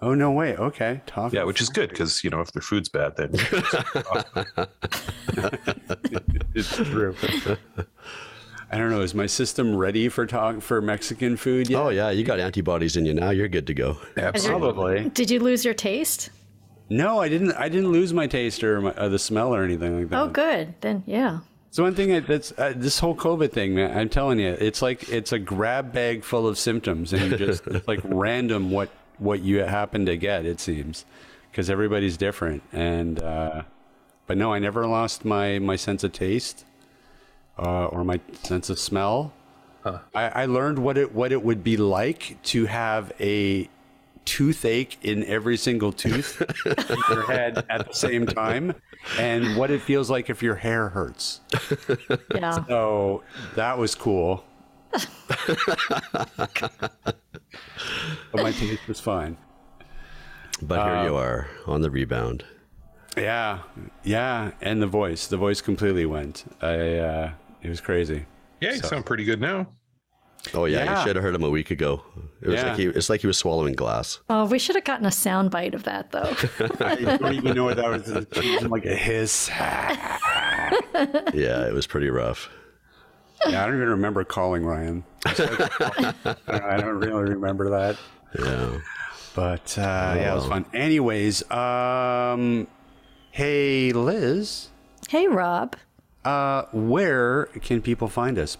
Oh no way. Okay. Taco. Yeah, which is good because you know if their food's bad, then (laughs) It's true. I don't know. Is my system ready for talk for Mexican food yet? Oh yeah, you got antibodies in you now. You're good to go. absolutely. Probably. Did you lose your taste? No, I didn't. I didn't lose my taste or my, uh, the smell or anything like that. Oh, good. Then, yeah. So one thing that- that's uh, this whole COVID thing, man. I'm telling you, it's like it's a grab bag full of symptoms, and just (laughs) like random what what you happen to get. It seems because everybody's different, and uh, but no, I never lost my my sense of taste uh, or my sense of smell. I, I learned what it what it would be like to have a toothache in every single tooth in your head at the same time, and what it feels like if your hair hurts. Yeah. So that was cool. but my taste was fine. But here you are on the rebound. Yeah, yeah, and the voice, the voice completely went. I, uh, it was crazy. Yeah, you sound pretty good now. Oh yeah, Yeah. you should have heard him a week ago. It was Yeah. like he, it's like he was swallowing glass. Oh, we should have gotten a sound bite of that, though. (laughs) I don't even know what that was. It was like a hiss. yeah, Yeah, it was pretty rough. Yeah, I don't even remember calling Ryan. I (laughs) don't, I don't really remember that. Yeah. But uh, yeah, it was fun. Anyways, um, hey Lis, hey, Rob. uh, where can people find us?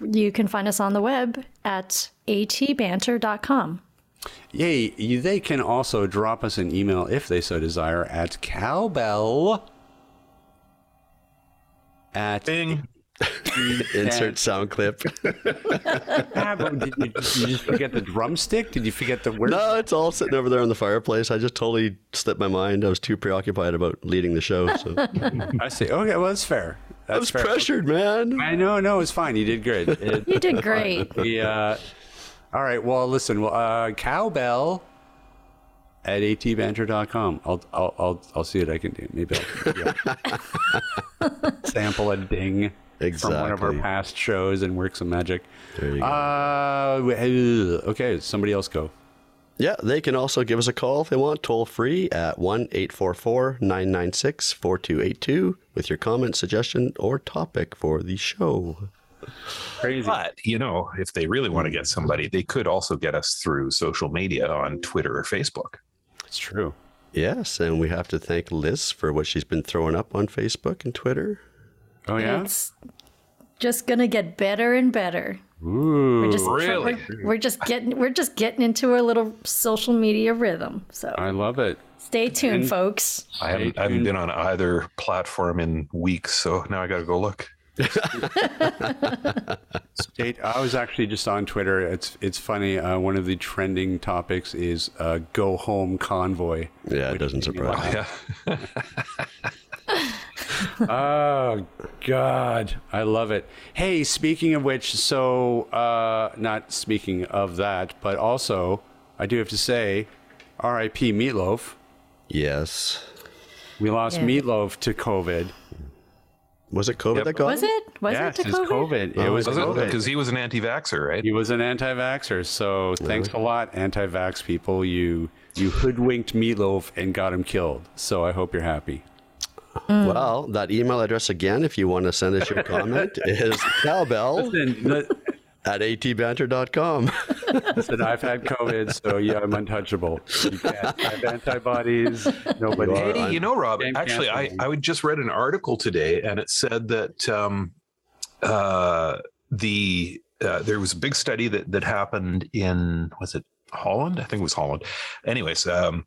You can find us on the web at atbanter.com. Yay, they can also drop us an email if they so desire at cowbell at Bing. (laughs) Insert sound clip. Did, you, did you just forget the drumstick? Did you forget the word? no, it's all sitting over there on the fireplace. I just totally slipped my mind. I was too preoccupied about leading the show. So (laughs) I see. Okay, well that's fair. That's I was fair. pressured, man. I know, no, it's fine. You did great. It, (laughs) You did great. we, uh, all right. Well, listen. Well, uh, cowbell at atbanter.com. I'll, I'll, I'll, I'll see what I can do. Maybe I'll yeah. (laughs) sample a ding from one of our past shows and work some magic. There you go. Uh, okay, somebody else go. Yeah, they can also give us a call if they want, toll free at 1 844 996 4282 with your comment, suggestion, or topic for the show. Crazy. But, you know, if they really want to get somebody, they could also get us through social media on Twitter or Facebook. It's true. Yes, and we have to thank Lis for what she's been throwing up on Facebook and Twitter. Oh yeah. It's just gonna get better and better. Ooh. We're just really? we're, we're just getting we're just getting into a little social media rhythm. So I love it. stay tuned, and- folks. I haven't, I haven't been on either platform in weeks, so now I got to go look. (laughs) State. I was actually just on Twitter. It's it's funny. Uh, one of the trending topics is uh, "Go Home Convoy." Yeah, it doesn't surprise me. (laughs) Yeah. (laughs) Oh God, I love it. Hey, speaking of which, so uh, not speaking of that, but also I do have to say, R.I.P. Meatloaf. Yes. We lost Yeah. Meatloaf to COVID. Was it COVID Yep. that got Was him? it? Was yes, it to it's COVID? COVID. It Oh, was Was it? COVID. Because he was an anti-vaxxer, right? He was an anti-vaxxer. So thanks a lot, anti-vax people. You you hoodwinked Meatloaf and got him killed. So I hope you're happy. Well, that email address again, if you want to send us your comment, (laughs) is cowbell Listen, at atbanter.com. listen, I've had COVID, so yeah, I'm untouchable. You can't. I have antibodies. Nobody. You are Hey, you know, Rob, actually, I. I would just read an article today and it said that um, uh, the uh, there was a big study that, that happened in, was it Holland? I think it was Holland. Anyways, um,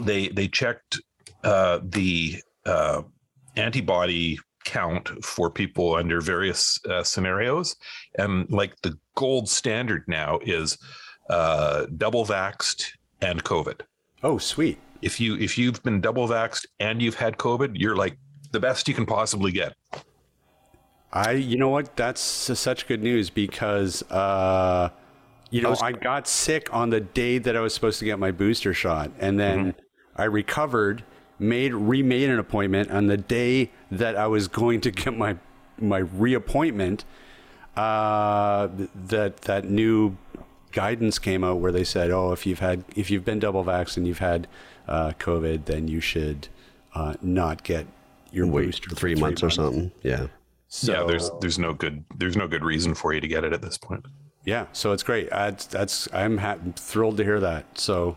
they, they checked uh, the uh, antibody count for people under various uh, scenarios. And like the gold standard now is uh, double vaxxed and COVID Oh, sweet. if you if you've been double vaxxed and you've had COVID, you're like the best you can possibly get. I, you know what? That's such good news because, uh, you know, I got sick on the day that I was supposed to get my booster shot, and then I recovered, made remade an appointment on the day that I was going to get my my reappointment. Uh, that that new guidance came out where they said, oh, if you've had if you've been double vaxxed and you've had uh, COVID, then you should uh, not get your Wait booster for three months or something. Yeah. So, yeah, there's there's no good there's no good reason for you to get it at this point. Yeah, so it's great. It's- that's I'm ha- thrilled to hear that. So, yeah,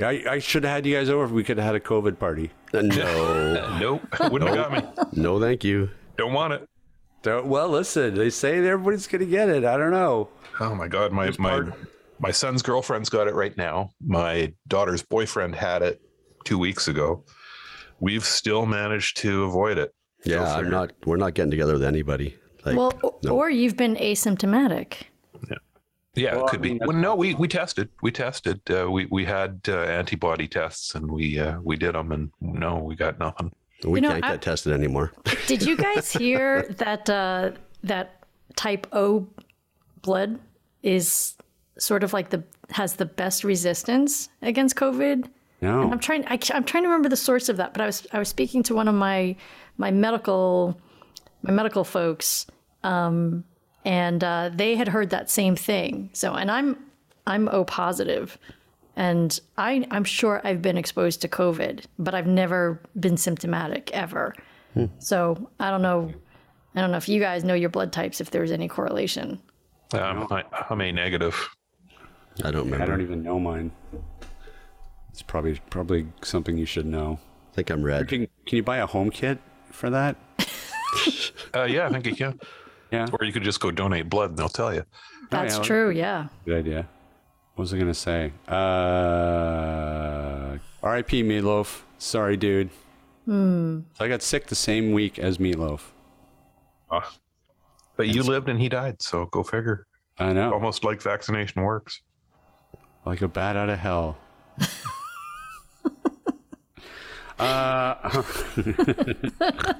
I, I should have had you guys over if we could have had a COVID party. Uh, No, (laughs) Nope, wouldn't have got me. no, thank you. Don't want it. So, well, listen, they say everybody's gonna get it. I don't know. Oh my god, my my part- my son's girlfriend's got it right now. My daughter's boyfriend had it two weeks ago. We've still managed to avoid it. Yeah, I'm not. We're not getting together with anybody. Like, Well, no. or you've been asymptomatic. Yeah, Well, it I could mean, be. Well, no, we we tested. We tested. Uh, we we had uh, antibody tests, and we uh, we did them, and no, we got nothing. we You know, can't I- get tested anymore. (laughs) Did you guys hear (laughs) that uh, that type O blood is sort of like the has the best resistance against COVID? No, I'm trying. I, am trying to remember the source of that, but I was I was speaking to one of my my medical my medical folks, um, and uh, they had heard that same thing. So, and I'm I'm O positive, and I I'm sure I've been exposed to COVID, but I've never been symptomatic ever. So I don't know. I don't know if you guys know your blood types. If there's any correlation. Um, I, I'm a negative. I don't remember. I don't even know mine. It's probably probably something you should know. I think I'm red. Can, can you buy a home kit for that? (laughs) Uh, yeah, I think you can. Yeah, Or you could just go donate blood, and they'll tell you. That's yeah. true. Yeah. good idea. What was I gonna say? Uh, R.I.P. Meatloaf. Sorry, dude. So I got sick the same week as Meatloaf. Ah. But you lived and he died, so go figure. I know. Almost like vaccination works. like a bat out of hell. (laughs) uh, (laughs)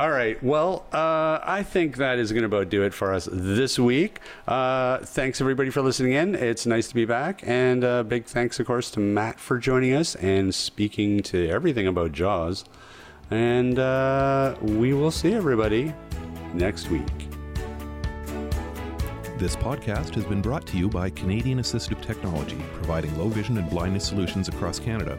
all right. Well, uh, I think that is going to about do it for us this week. Uh, thanks everybody for listening in. It's nice to be back, and uh, big thanks, of course, to Matt for joining us and speaking to everything about Jaws. And uh, we will see everybody next week. This podcast has been brought to you by Canadian Assistive Technology, providing low vision and blindness solutions across Canada.